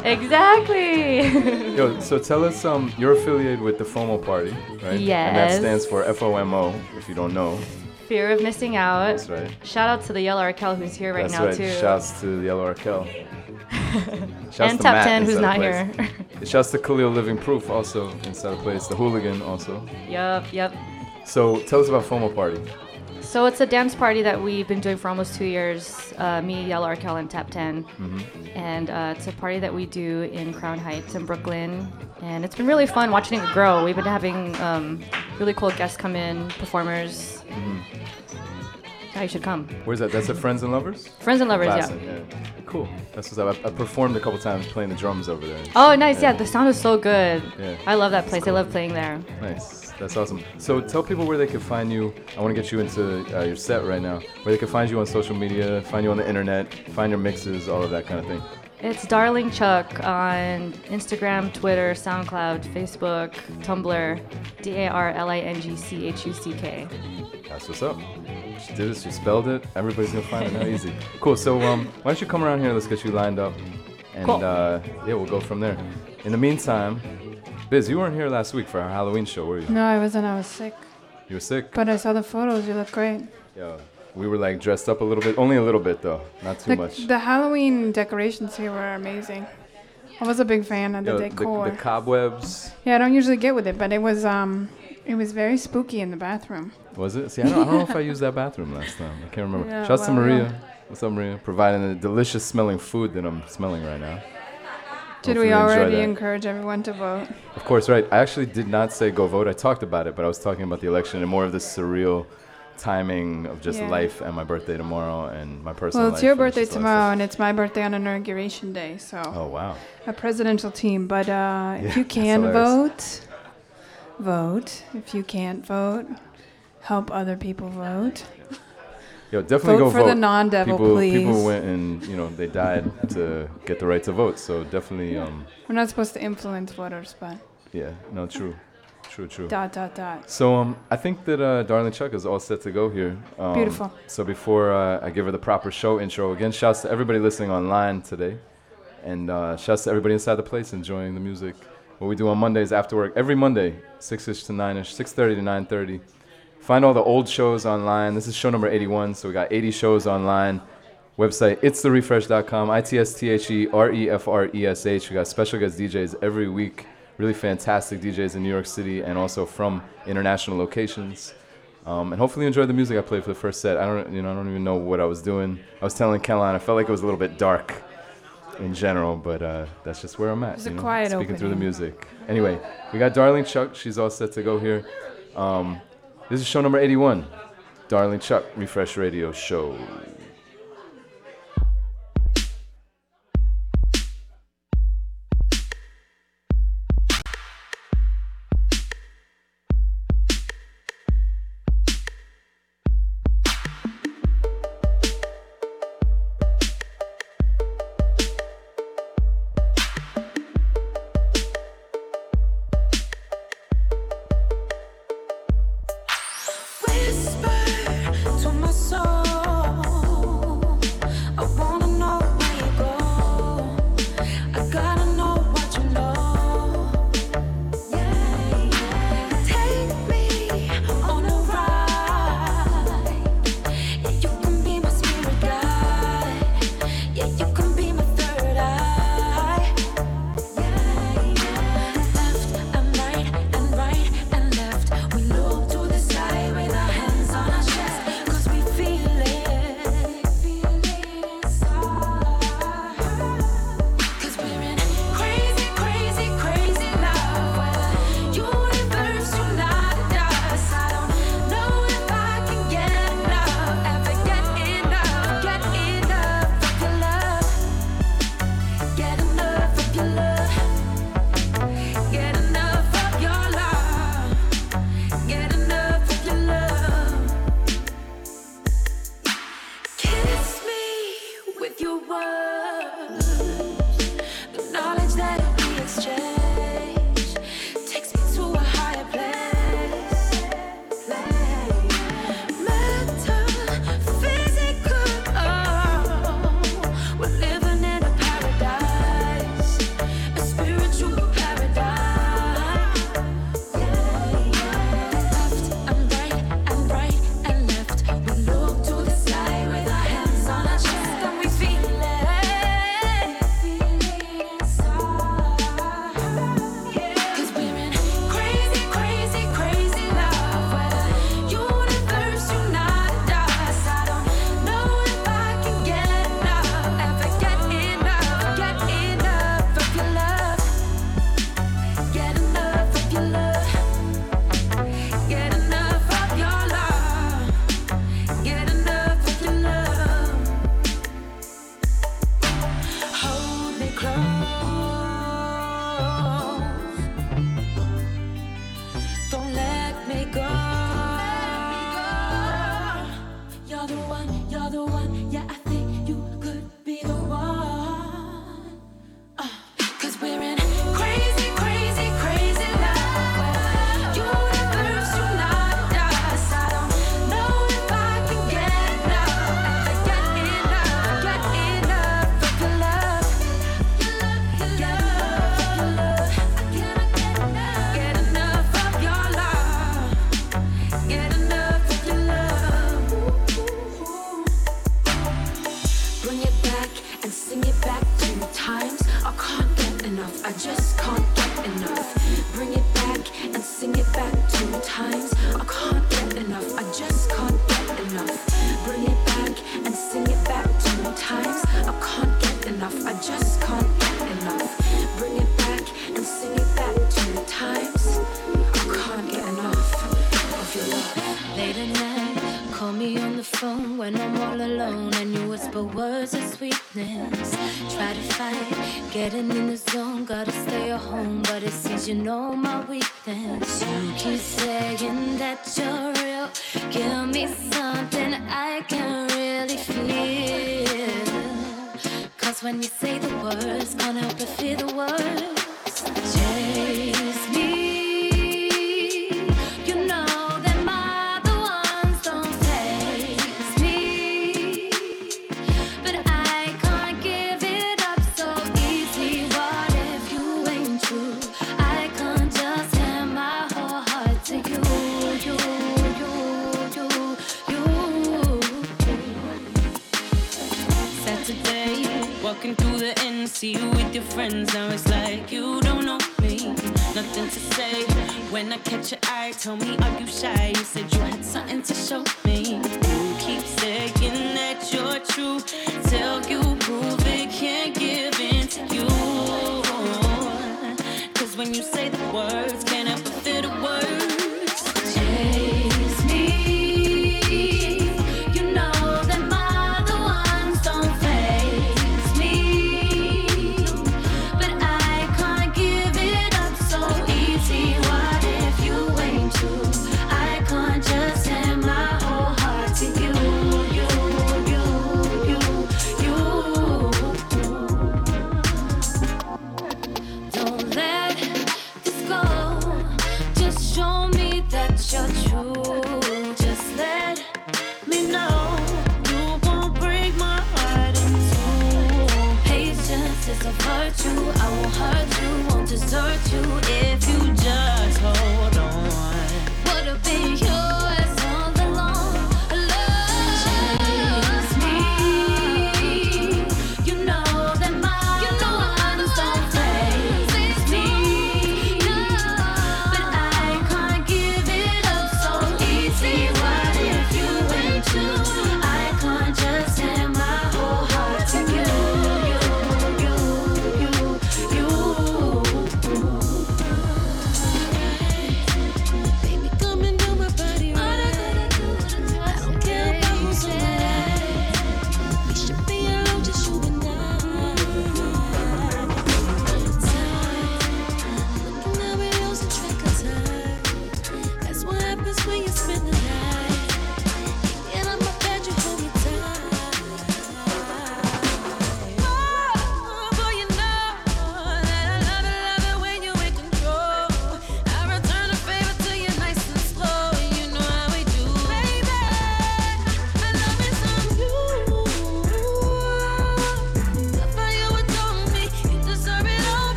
Speaker 16: exactly.
Speaker 6: Yo, so tell us, um, you're affiliated with the FOMO Party, right? And that stands for FOMO, if you don't know.
Speaker 16: Fear of missing out.
Speaker 6: That's right.
Speaker 16: Shout out to the Yellow Raquel who's here right
Speaker 6: That's
Speaker 16: now
Speaker 6: right.
Speaker 16: too.
Speaker 6: Shouts to the Yellow Raquel. Shouts
Speaker 16: And
Speaker 6: to
Speaker 16: Top
Speaker 6: Matt
Speaker 16: 10 who's not
Speaker 6: place. Shouts to Khalil Living Proof also inside the place. The hooligan also.
Speaker 16: Yup, yup.
Speaker 6: So tell us about FOMO Party.
Speaker 16: So it's a dance party that we've been doing for almost two years. Uh, me, Yellow Raquel, and Tap 10.
Speaker 6: Mhm.
Speaker 16: And uh, it's a party that we do in Crown Heights in Brooklyn. And it's been really fun watching it grow. We've been having um, really cool guests come in, performers.
Speaker 6: Mhm.
Speaker 16: Yeah, you should come.
Speaker 6: Where's that? That's at Friends and Lovers?
Speaker 16: Friends and Lovers, yeah.
Speaker 6: Classic, Cool. That's what's up. I, I performed a couple times playing the drums over there.
Speaker 16: Oh, nice. Yeah, the sound is so good.
Speaker 6: Yeah.
Speaker 16: I love that place. I love playing there.
Speaker 6: Nice. That's awesome. So tell people where they can find you. I want to get you into uh, your set right now. Where they can find you on social media, find you on the internet, find your mixes, all of that kind of thing.
Speaker 16: It's Darling Chuck on Instagram, Twitter, SoundCloud, Facebook, Tumblr, D A R L I N G C H U C K.
Speaker 6: That's what's up. She did it. She spelled it. Everybody's gonna find it now. Easy. Cool. So um, why don't you come around here? Let's get you lined up, and
Speaker 16: Cool.
Speaker 6: uh, yeah, we'll go from there. In the meantime, Biz, you weren't here last week for our Halloween show, were you?
Speaker 15: No, I wasn't. I was sick.
Speaker 6: You were sick.
Speaker 15: But I saw the photos. You look great.
Speaker 6: Yeah. We were like dressed up a little bit, only a little bit though, not too
Speaker 15: The,
Speaker 6: much.
Speaker 15: the Halloween decorations here were amazing. I was a big fan of the
Speaker 6: Yo,
Speaker 15: decor.
Speaker 6: the cobwebs.
Speaker 15: yeah, I don't usually get with it, but it was um, it was very spooky in the bathroom.
Speaker 6: Was it? See, I don't, I don't know if I used that bathroom last time. I can't remember.
Speaker 15: Yeah,
Speaker 6: Shouts to
Speaker 15: well,
Speaker 6: Maria.
Speaker 15: yeah.
Speaker 6: What's up, Maria? Providing the delicious smelling food that I'm smelling right now.
Speaker 15: Did we already encourage everyone to vote?
Speaker 6: Of course, right. I actually did not say go vote. I talked about it, but I was talking about the election and more of the surreal timing of just
Speaker 15: Yeah.
Speaker 6: life and my birthday tomorrow and my personal
Speaker 15: Well, it's your birthday
Speaker 6: just all that
Speaker 15: tomorrow, and it's my birthday on inauguration day, so.
Speaker 6: Oh, wow.
Speaker 15: A presidential team, but uh,
Speaker 6: Yeah,
Speaker 15: if you can vote, vote. If you can't vote, help other people vote.
Speaker 6: Yo, definitely
Speaker 15: Vote
Speaker 6: go
Speaker 15: for
Speaker 6: vote.
Speaker 15: the non-devil,
Speaker 6: people,
Speaker 15: please.
Speaker 6: People went and, you know, they died to get the right to vote. So definitely, um,
Speaker 15: We're not supposed to influence voters, but
Speaker 6: yeah, no, true. True, true.
Speaker 15: dot dot dot.
Speaker 6: So um, I think that uh, Darling Chuck is all set to go here. Um,
Speaker 15: Beautiful.
Speaker 6: So before uh, I give her the proper show intro, again, shouts to everybody listening online today, and uh, shouts to everybody inside the place enjoying the music. What we do on Mondays after work, every Monday, six ish to nine ish, six thirty to nine thirty.
Speaker 1: Find all the old shows online. This is show number 81, so we got 80 shows online. Website, it's itstherefresh.com, I-T-S-T-H-E-R-E-F-R-E-S-H. We got special guest DJs every week. Really fantastic DJs in New York City and also from international locations. Um, and hopefully you enjoyed the music I played for the first set. I don't, you know, I don't even know what I was doing. I was telling Caroline, I felt like it was a little bit dark in general, but uh, that's just where I'm at.
Speaker 6: It's
Speaker 1: you know? Speaking opening. through the music. Anyway, we got Darling Chuck. She's all set to go here. Um, this is show number 81, Darling Chuck Refresh Radio Show.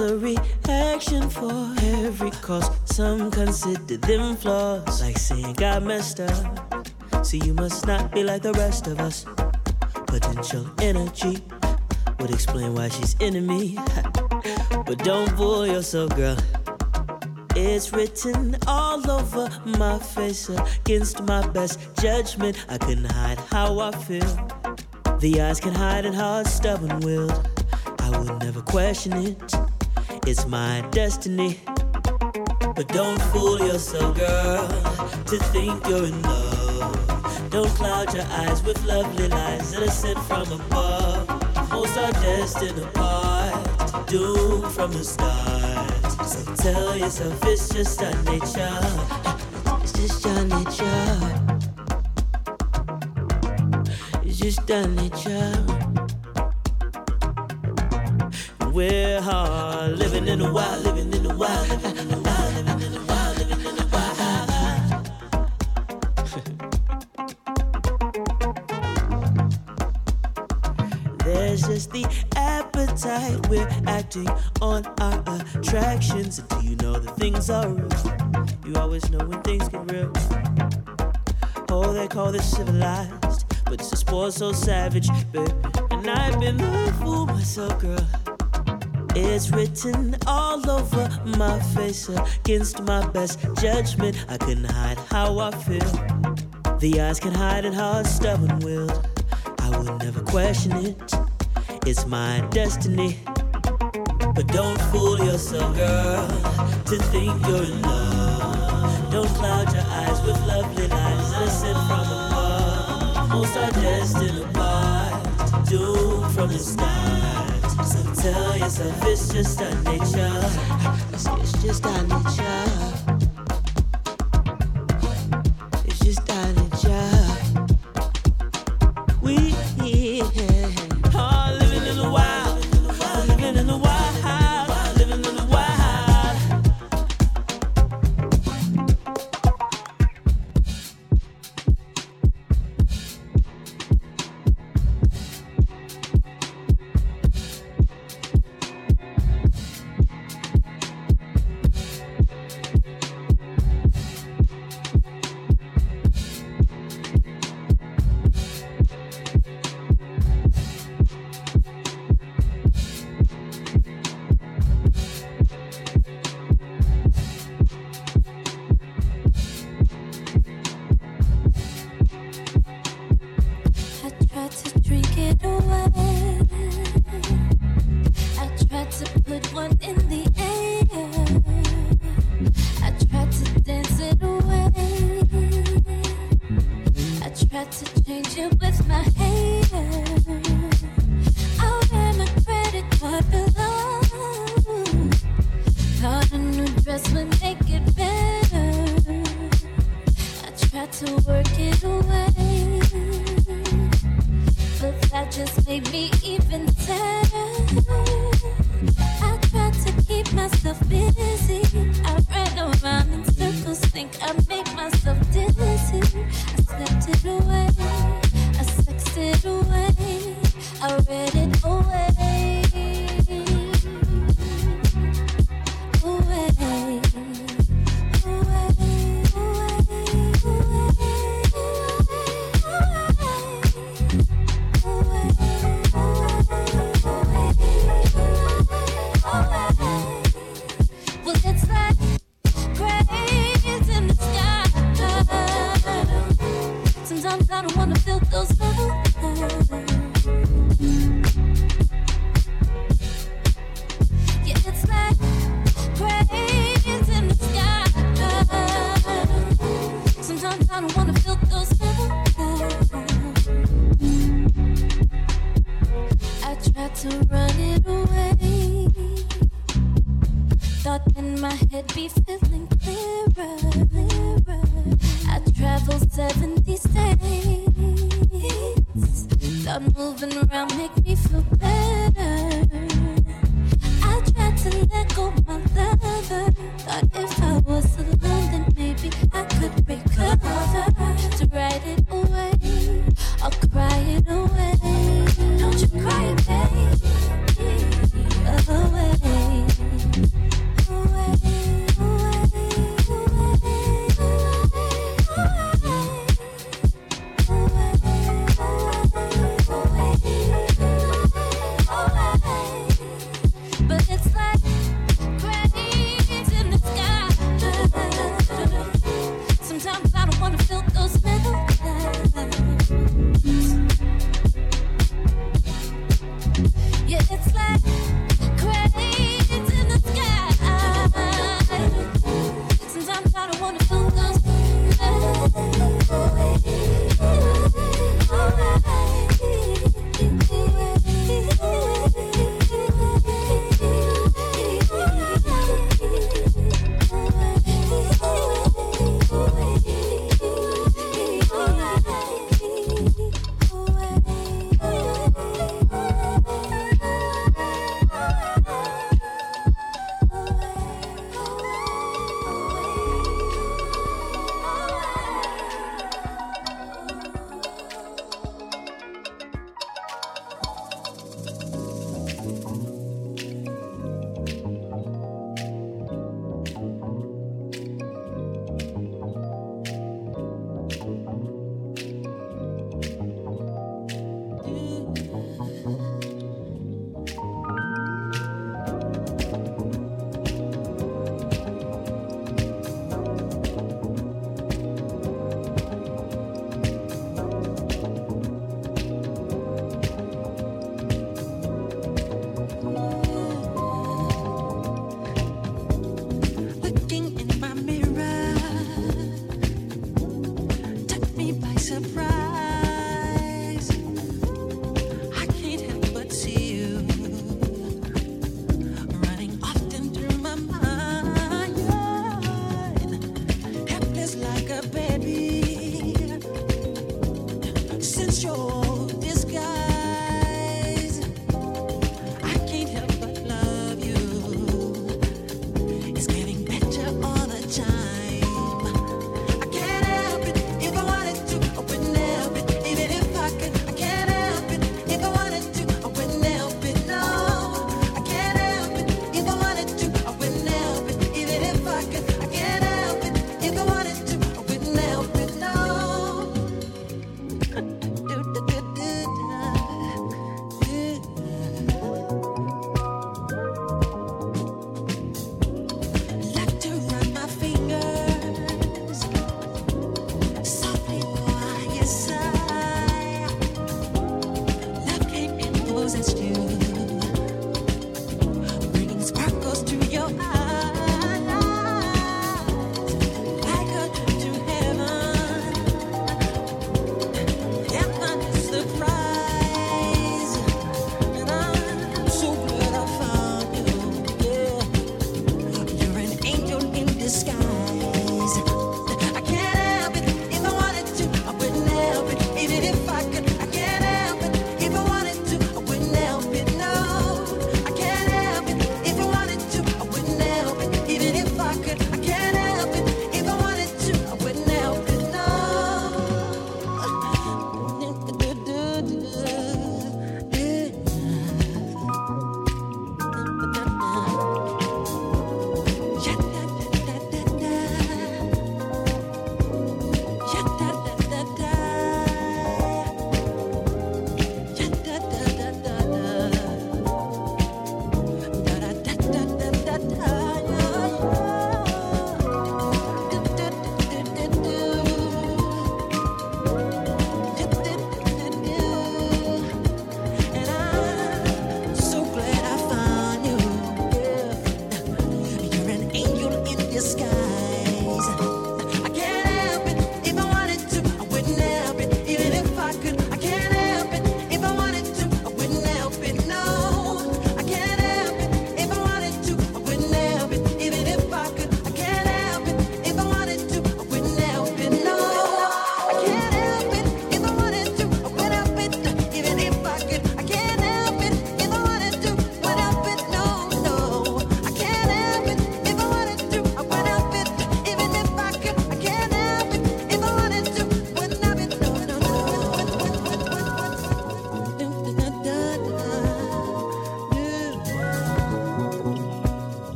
Speaker 17: A
Speaker 18: reaction for every cause. Some consider them flaws, like saying God messed up. So you must not be like the rest of us. Potential energy would explain why she's enemy. but don't fool yourself, girl. It's written all over my face against my best judgment. I couldn't hide how I feel. The eyes can hide and heart stubborn willed. I would never question it. It's my destiny. But don't fool yourself, girl, to think you're in love. Don't cloud your eyes with lovely lies that are sent from above. Most are destined apart, doomed from the start. So tell yourself it's just our nature. It's just our nature. It's just our nature. You always know when things get real. Oh, they call this civilized, but it's a sport so savage, babe. And I've been the fool myself, girl.
Speaker 1: It's written all over my face against my best judgment. I couldn't hide how I feel. The eyes can hide it, heart stubborn will. I will never question it. It's my destiny. But don't fool yourself, girl, to think you're in love. Don't cloud your eyes with lovely lies innocent from above. Most are destined apart, doomed from the start. So tell yourself it's just our nature. It's just our nature.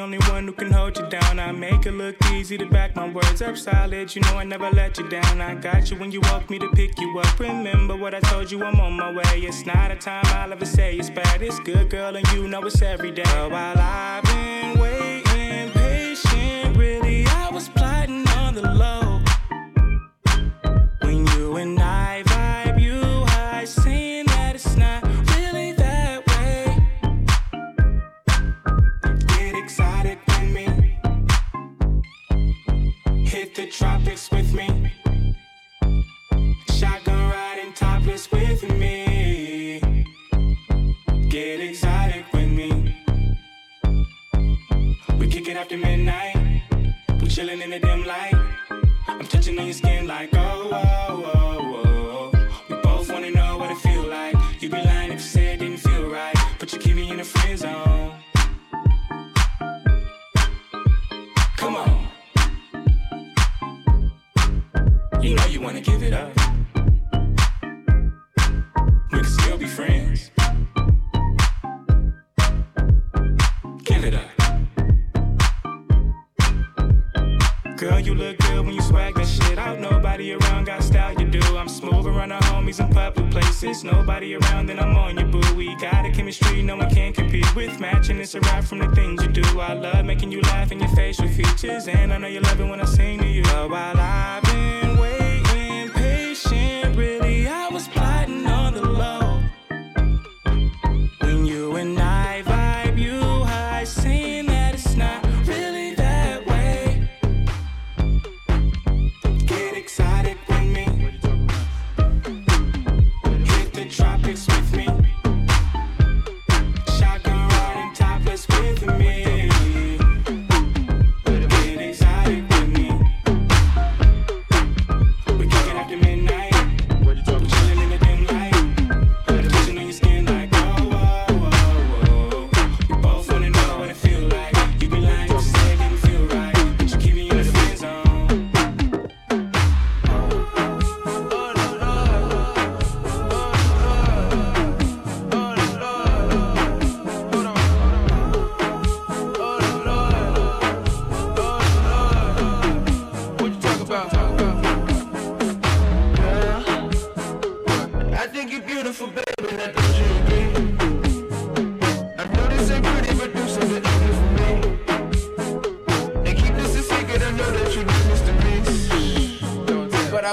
Speaker 19: only one who can hold you down. I make it look easy to back my words up solid. You know I never let you down. I got you when you walk me to pick you up. Remember what I told you, I'm on my way. It's not a time I'll ever say it's bad. It's good, girl, and you know it's every day. while I
Speaker 13: lie.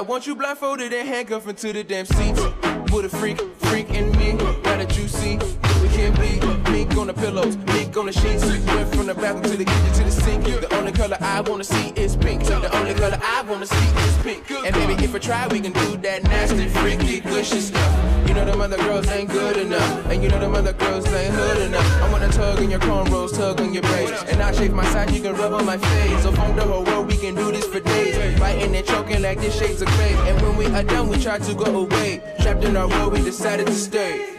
Speaker 13: Want you blindfolded and handcuffed into the damn seats. Put a freak, freak in me. You see, we can't be mink on the pillows, on the sheets. We went from the bathroom to the kitchen to the sink. The only color I wanna see is pink. The only color I wanna see is pink. And baby, if I try, we can do that nasty, freaky, gushy stuff. You know them other girls ain't good enough, and you know them other girls ain't hood enough. I wanna tug in your cornrows, tug on your braids, and I shave my side, you can rub on my face. So phone the whole world, we can do this for days. Fighting and choking like this shades of gray. And when we are done, we try to go away. Trapped in our world, we decided to stay.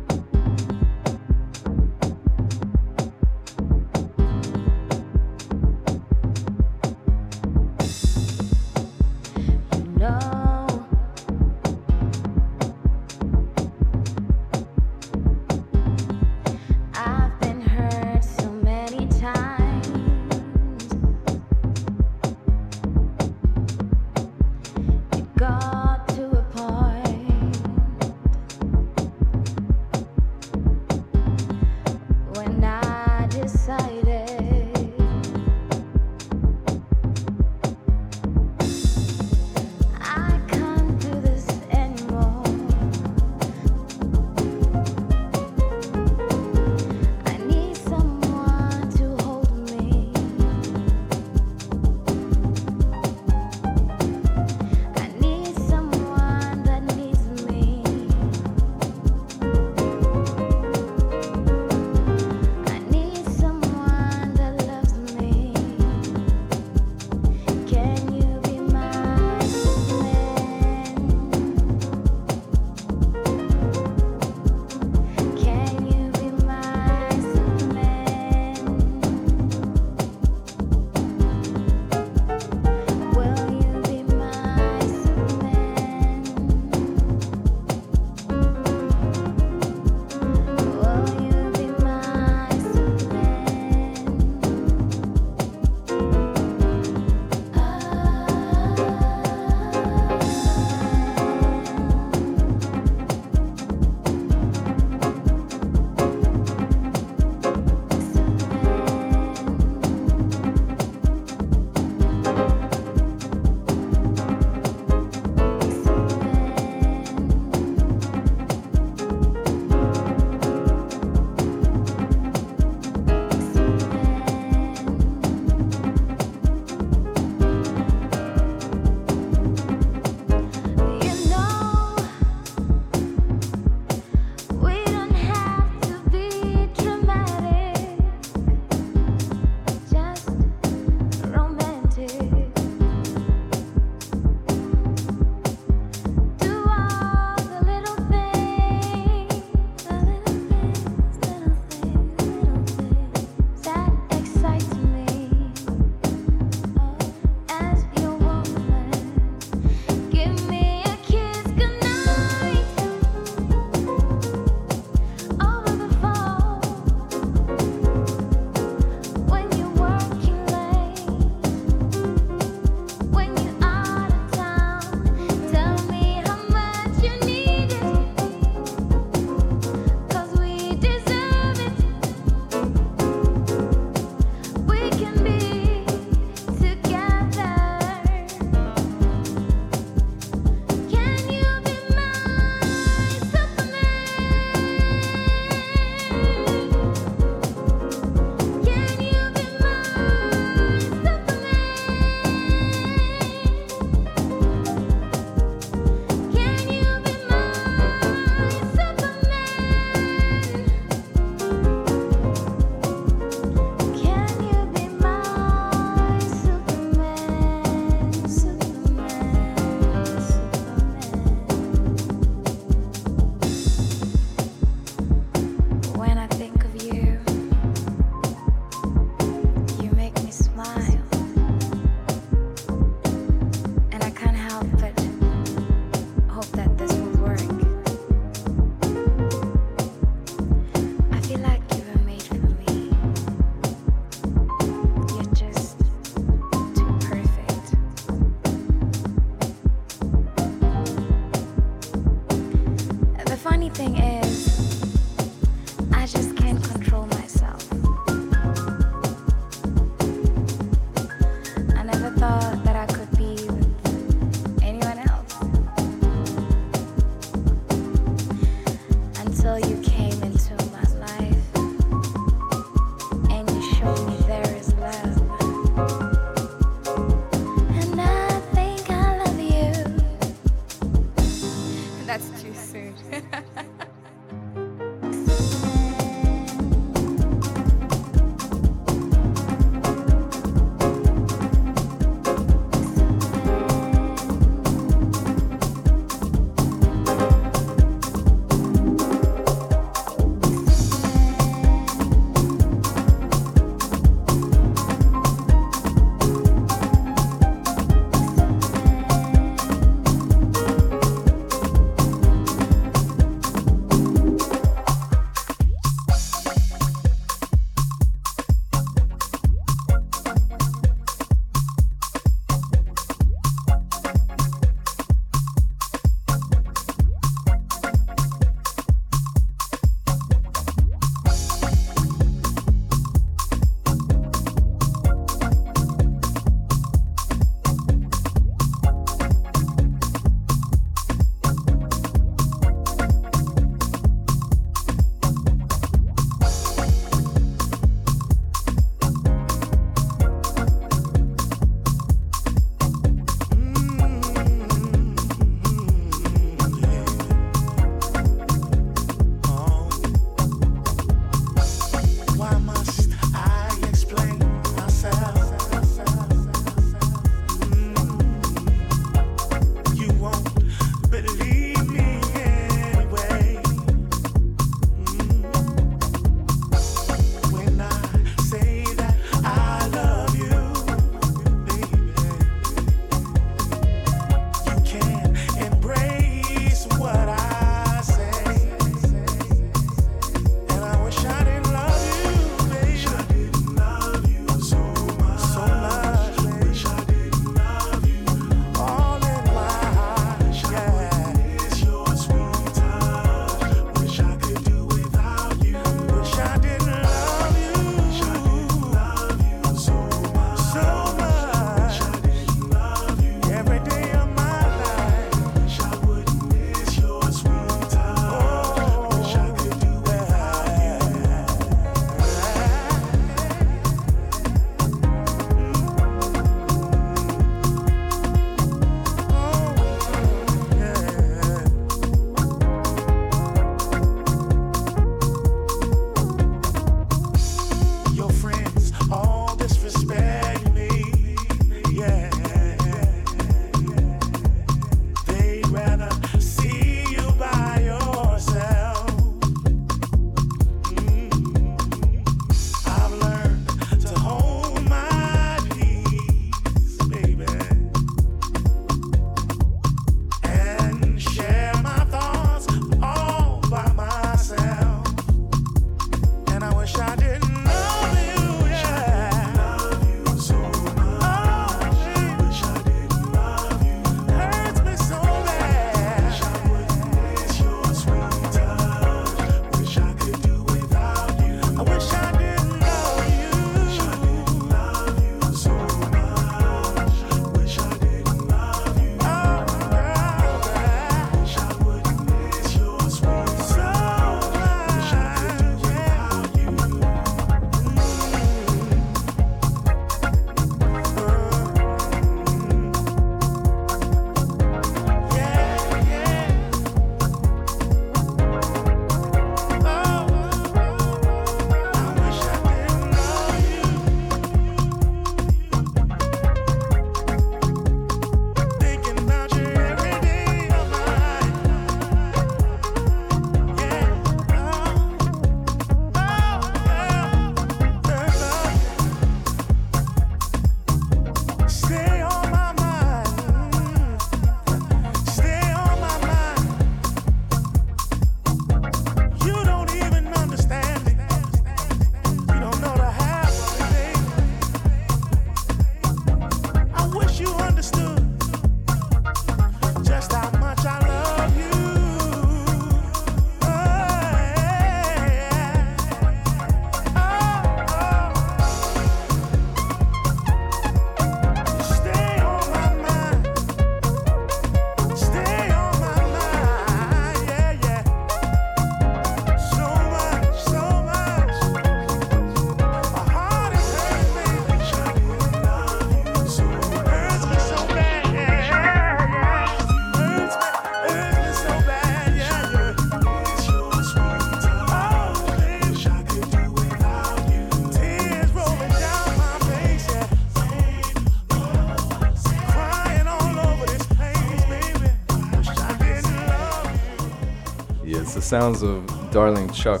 Speaker 6: Sounds of Darling Chuck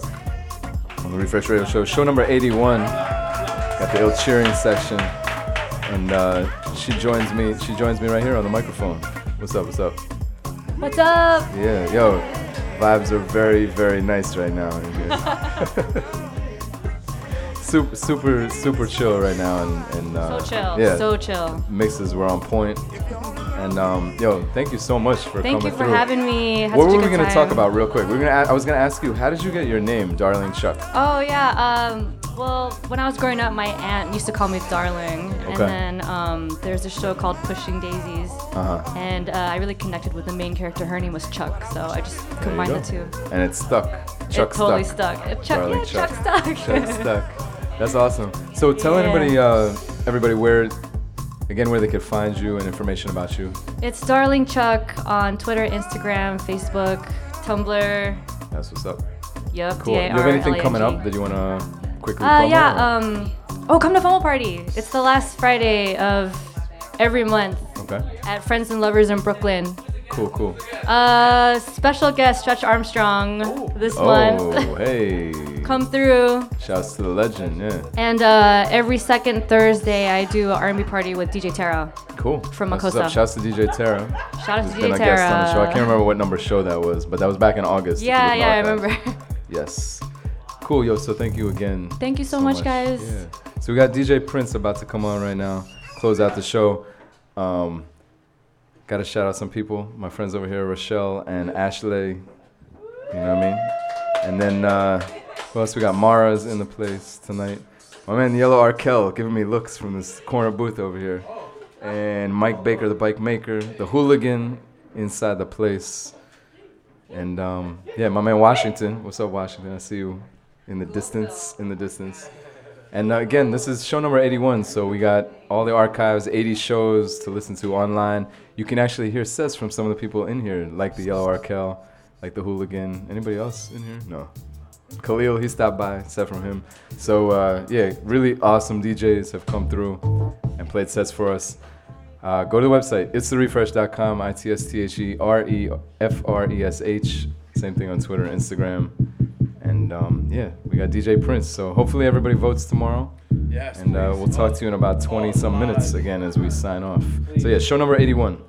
Speaker 6: on the Refresh Radio Show, show number 81. Got the ill cheering section, and uh, she joins me. She joins me right here on the microphone. What's up? What's up?
Speaker 16: What's up?
Speaker 6: Yeah, yo, vibes are very, very nice right now. super, super, super chill right now, and, and uh,
Speaker 16: So chill,
Speaker 6: Yeah,
Speaker 16: so chill.
Speaker 6: Mixes were on point, and um, yo, thank you so much for
Speaker 16: Thank
Speaker 6: coming through.
Speaker 16: Thank you for
Speaker 6: through.
Speaker 16: having me.
Speaker 6: What were we gonna talk about real quick? We are gonna. I was gonna ask you, how did you get your name, Darling Chuck?
Speaker 16: Oh yeah. Um, well, when I was growing up, my aunt used to call me Darling, and then um, there's a show called Pushing Daisies,
Speaker 6: Uh-huh.
Speaker 16: and uh, I really connected with the main character. Her name was Chuck, so I just
Speaker 6: There
Speaker 16: combined the two.
Speaker 6: And it stuck. Chuck
Speaker 16: it totally
Speaker 6: stuck.
Speaker 16: stuck. Chuck,
Speaker 6: Darling
Speaker 16: yeah, Chuck, stuck.
Speaker 6: Chuck stuck. That's awesome. So tell
Speaker 16: Yeah.
Speaker 6: anybody, uh, everybody, where, again, where they could find you and information about you.
Speaker 16: It's Darling Chuck on Twitter, Instagram, Facebook, Tumblr.
Speaker 6: That's what's up.
Speaker 16: Yup.
Speaker 6: Cool. Do you have anything coming up that you wanna quickly
Speaker 16: Uh, yeah. Um, oh, come to FOMO Party. It's the last Friday of every month
Speaker 6: okay.
Speaker 16: at Friends and Lovers in Brooklyn.
Speaker 6: Cool. Cool.
Speaker 16: Uh, special guest Stretch Armstrong this
Speaker 6: Oh,
Speaker 16: month.
Speaker 6: hey.
Speaker 16: Come through.
Speaker 6: Shouts to the legend. Yeah.
Speaker 16: And uh, every second Thursday, I do an R&B party with DJ Tara.
Speaker 6: Cool.
Speaker 16: From
Speaker 6: That's
Speaker 16: Makosa.
Speaker 6: up. Shouts to DJ Tara.
Speaker 16: Shout out to
Speaker 6: been
Speaker 16: DJ
Speaker 6: a guest on the show. I can't remember what number show that was, but that was back in August.
Speaker 16: Yeah, yeah, I remember.
Speaker 6: Yes. Cool, yo. So thank you again.
Speaker 16: Thank you so, much, guys.
Speaker 6: Yeah. So we got DJ Prince about to come on right now, close out the show. Um, got to shout out some people. My friends over here, Rochelle and Ashley. You know what I mean? And then uh, who else? We got Mara's in the place tonight. My man Yellow Arkell giving me looks from this corner booth over here. And Mike Baker, the bike maker, the hooligan inside the place. And um, yeah, my man Washington. What's up, Washington? I see you in the distance, in the distance. And uh, again, this is show number 81. So we got all the archives, 80 shows to listen to online. You can actually hear sets from some of the people in here, like the Yellow Arkell, like the Hooligan. Anybody else in here? No. Khalil, he stopped by, set from him. So uh, yeah, really awesome DJs have come through and played sets for us. Uh, go to the website, it's therefresh.com, I T S T H E R E F R E S H. Same thing on Twitter and Instagram. And um, yeah, we got DJ Prince. So hopefully everybody votes tomorrow.
Speaker 13: Yes,
Speaker 6: And uh, we'll talk to you in about 20 some minutes again as we sign off. So yeah, show number 81.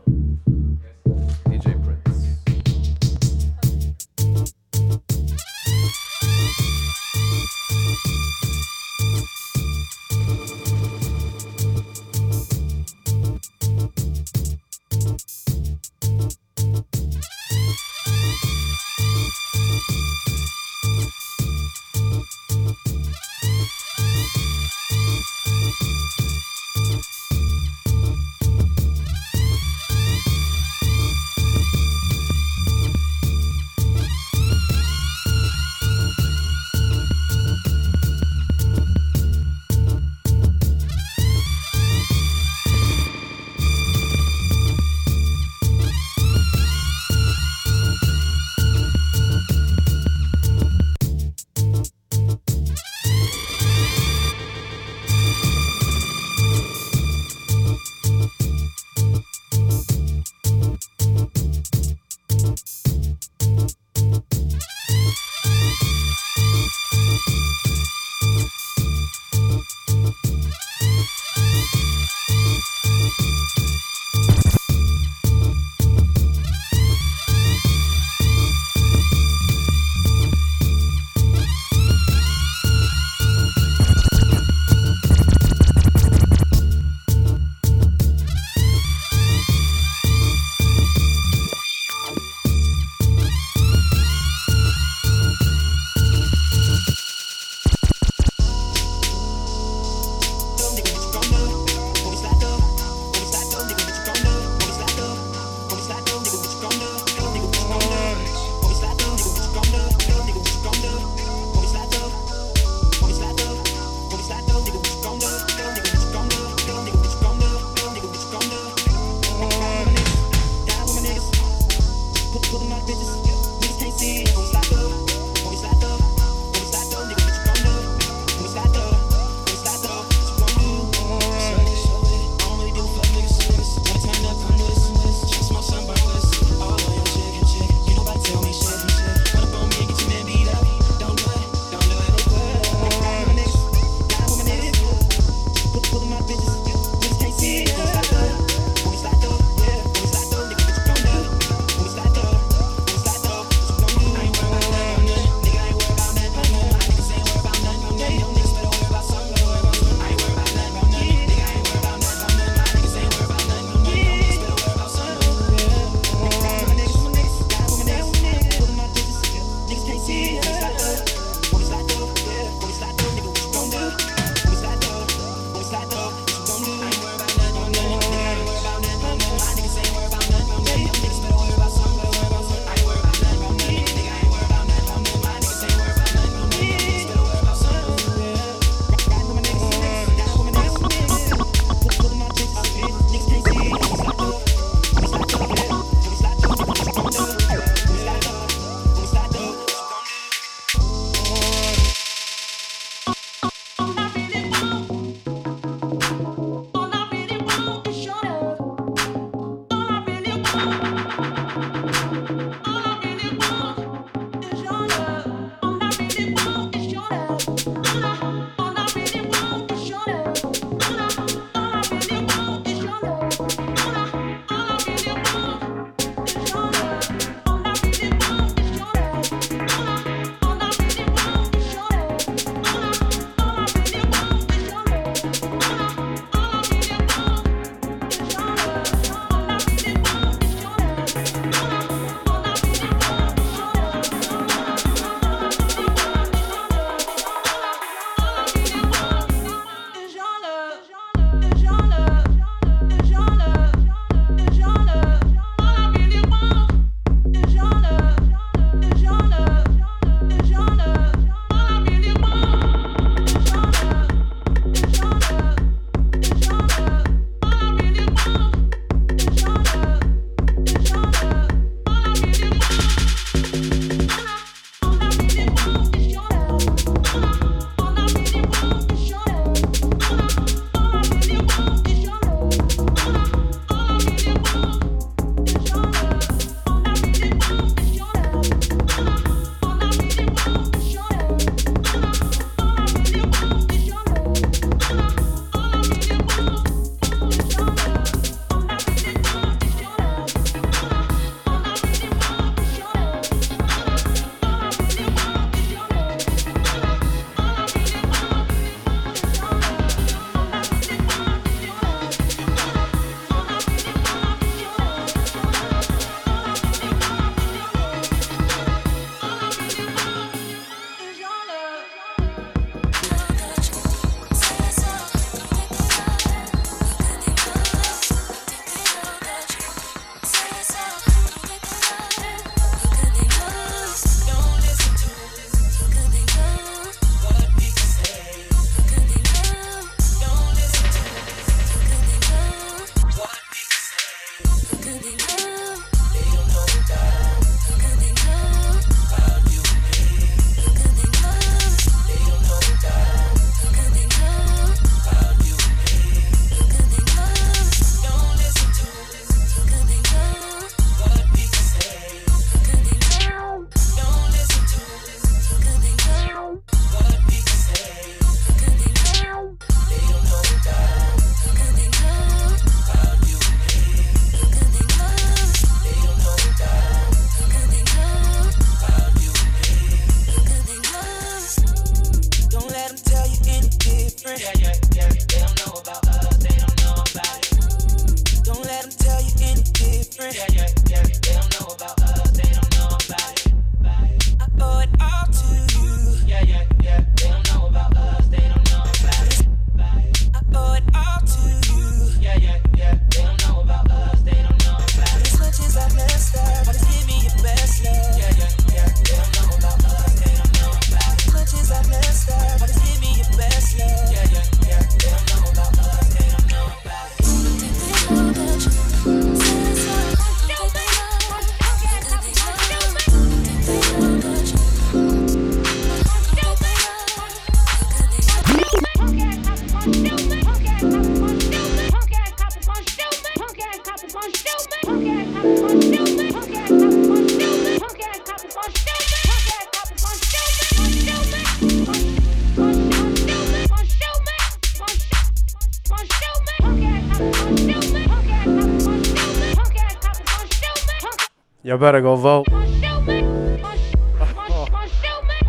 Speaker 20: Y'all better go vote.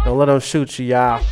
Speaker 20: Don't let them shoot you, y'all.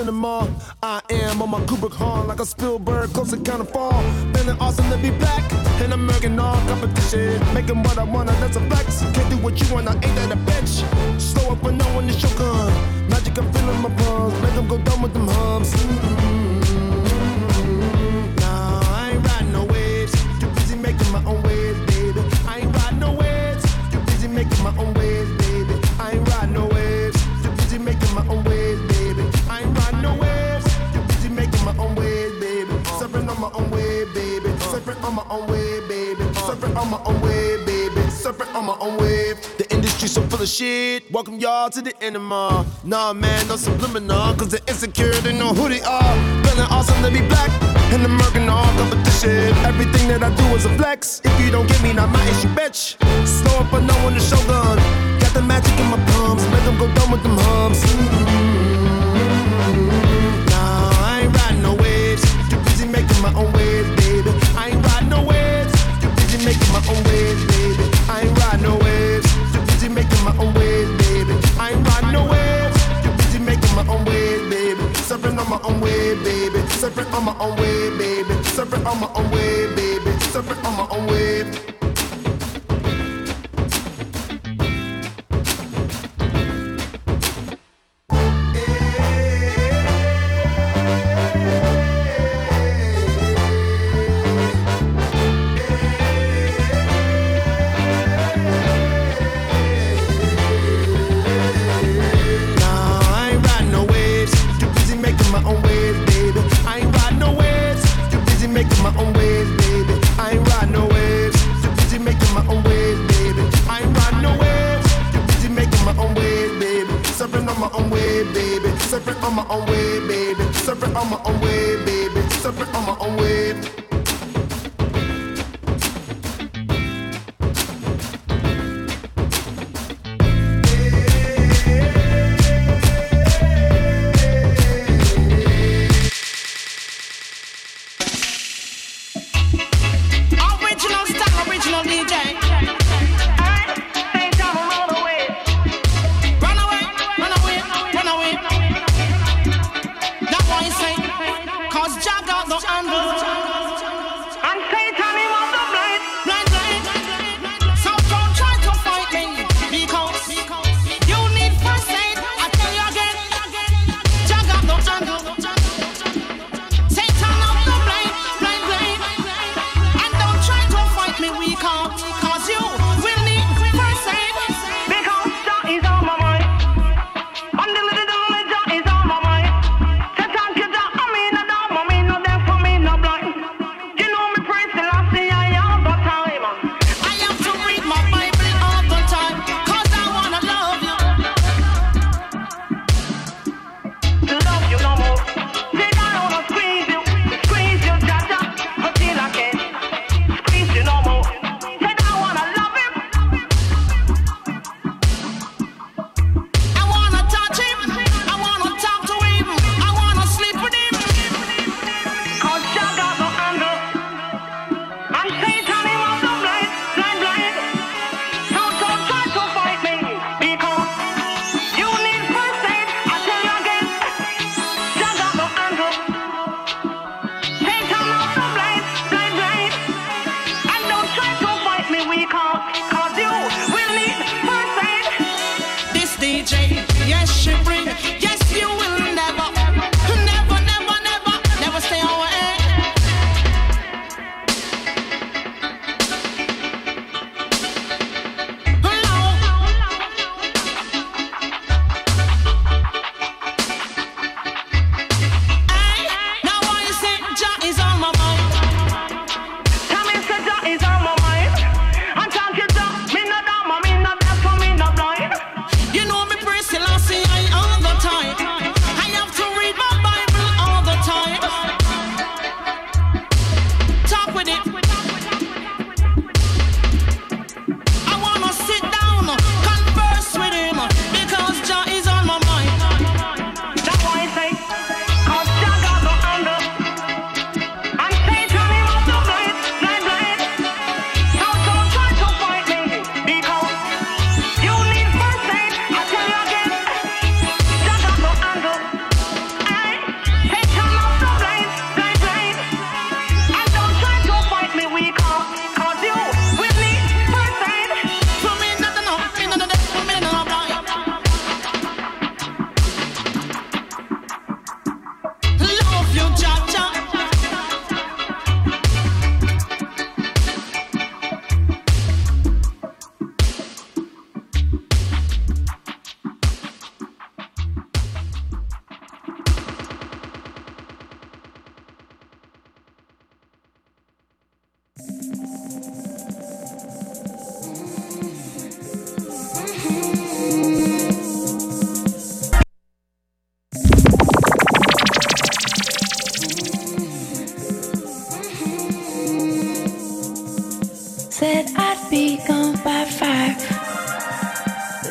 Speaker 1: Cinema. I am on my Kubrick horn like a Spielberg, close to kind of fall. Feeling awesome to be black. And making all competition. Making what I wanna, that's a flex. Can't do what you wanna, ain't that a bitch? Slow up when no one is your gun. Magic, I'm feeling my palms. Make them go down with them hums. Mm-hmm. Own wave, baby. Surfing on my own wave, baby. Surfing on my own wave. The industry so full of shit. Welcome y'all to the enema. Nah, man, no subliminal. Cause the insecure, they know who they are. Feeling awesome to be black. And American all competition. Everything that I do is a flex. If you don't get me, not my issue, bitch. Slow up, no one to shogun. Got the magic in my palms. Make them go down with them hums. Nah, own wave, baby. Surfing on my own way, baby. Surfing on my own way, baby. Surfing on my own wave.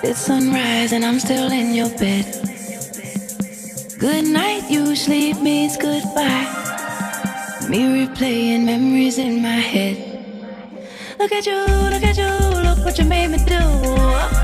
Speaker 1: It's sunrise and I'm still in your bed. Good night, you sleep means goodbye. Me replaying memories in my head. Look at you, look at you, look what you made me do.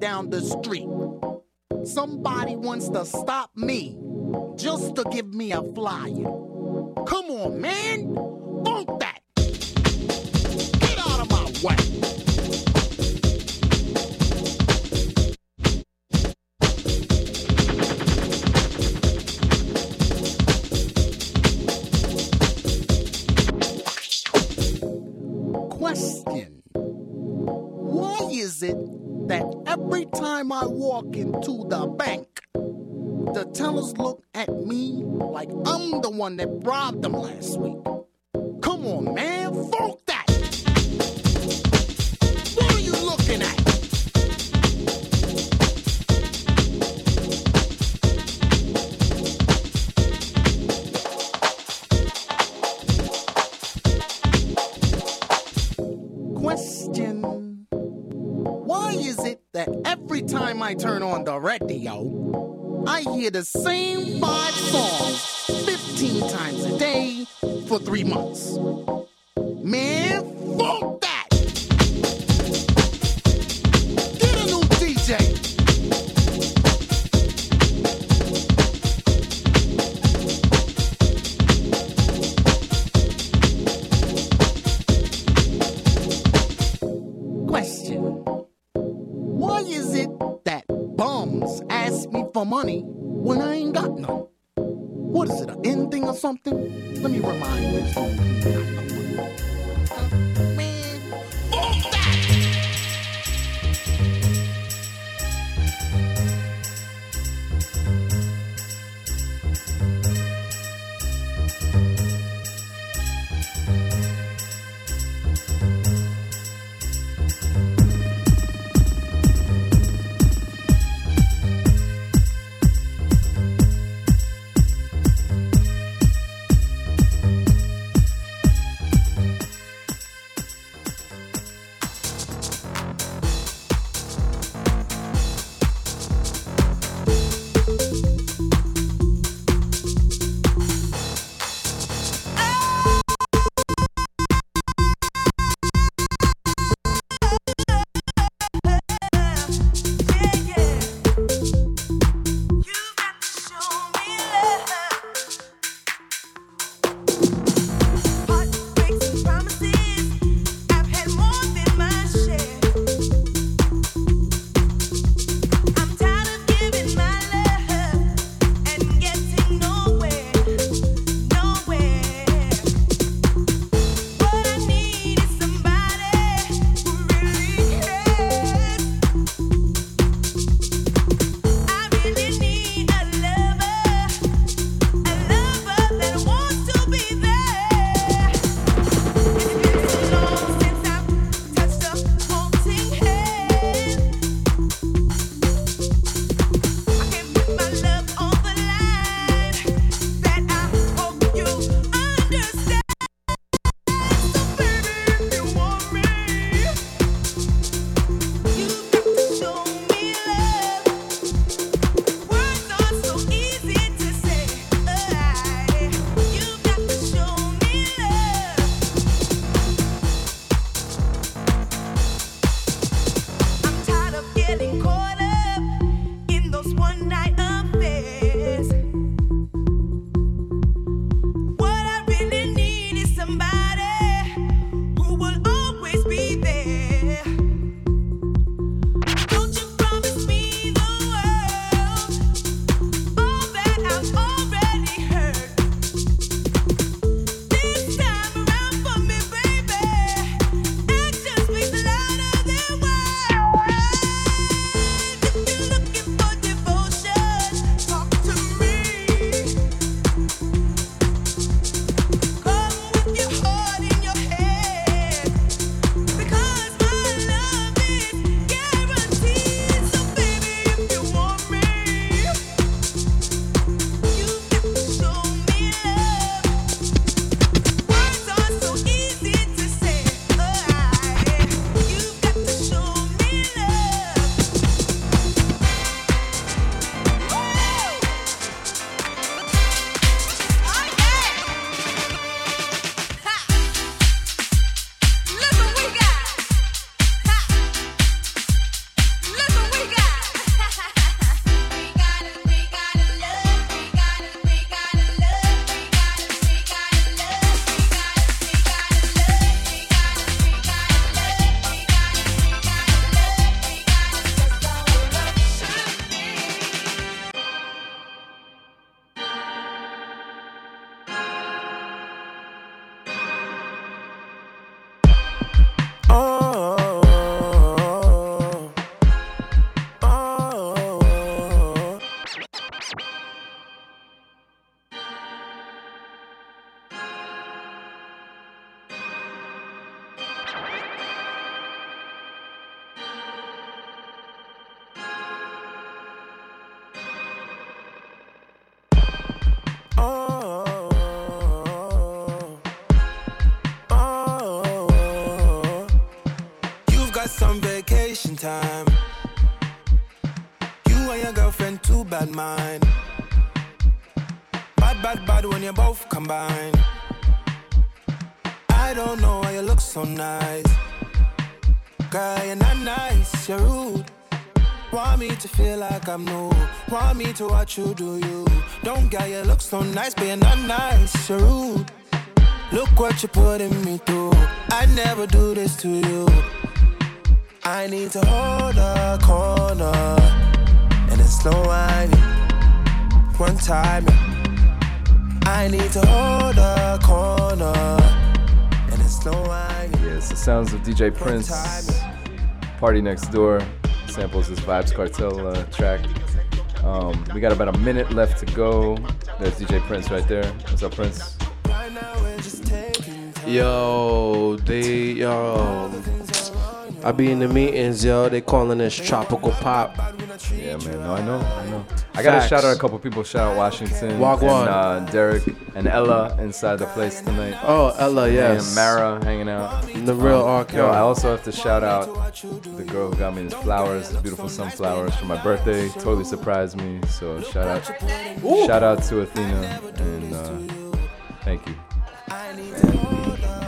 Speaker 21: down the street. Somebody wants to stop me just to give me a flyer.
Speaker 22: Watch you do you. Don't get you look so nice, you're not nice, you're rude. Look what you're putting me through. I never do this to you. I need to hold a corner. And it's no whining. One time. I need to hold a corner. And it's no whining.
Speaker 6: Yeah, it's the sounds of DJ Prince. PARTYNEXTDOOR samples this Vybz Kartel uh, track. Um, we got about a minute left to go. There's DJ Prince right there. What's up, Prince?
Speaker 23: Yo, they yo. I be in the meetings, yo. They calling this tropical pop.
Speaker 6: Yeah, man. No, I know. I know. I gotta shout out a couple people. Shout out Washington.
Speaker 23: Wagwan.
Speaker 6: And uh, Derek and Ella inside the place tonight.
Speaker 23: Oh, Ella, yes.
Speaker 6: And Mara hanging out.
Speaker 23: The real
Speaker 6: Um,
Speaker 23: R.
Speaker 6: Yo, I also have to shout out the girl who got me these flowers, these beautiful sunflowers for my birthday. Totally surprised me. So shout out, Ooh. shout out to Athena and uh, thank you.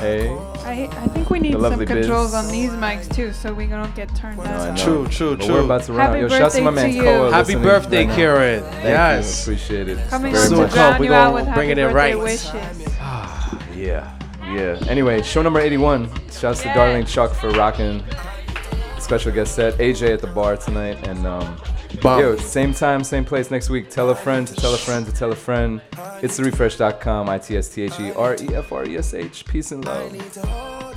Speaker 6: Hey.
Speaker 15: I, I think we need some controls
Speaker 6: Biz.
Speaker 15: on these mics too, so we don't get turned
Speaker 6: No, I
Speaker 15: down.
Speaker 23: True, true,
Speaker 6: But
Speaker 23: true.
Speaker 6: We're about to run
Speaker 15: Happy
Speaker 6: out. Yo, shouts to my man
Speaker 15: to you.
Speaker 6: Koa.
Speaker 23: Happy birthday,
Speaker 6: right now.
Speaker 23: Kieran.
Speaker 6: Thank
Speaker 23: Yes.
Speaker 6: You. Appreciate it.
Speaker 15: Coming
Speaker 6: very
Speaker 15: up to
Speaker 23: we
Speaker 15: you
Speaker 23: gonna bring it in right.
Speaker 6: Yeah, yeah. Anyway, show number 81. Shouts to Darling Chuck for rocking. Special guest set. AJ at the bar tonight. And um,
Speaker 23: Bomb.
Speaker 6: yo, same time, same place next week. Tell a friend to tell a friend to tell a friend. It's the refresh.com. I T S T H E R E F R E S H. Peace and love.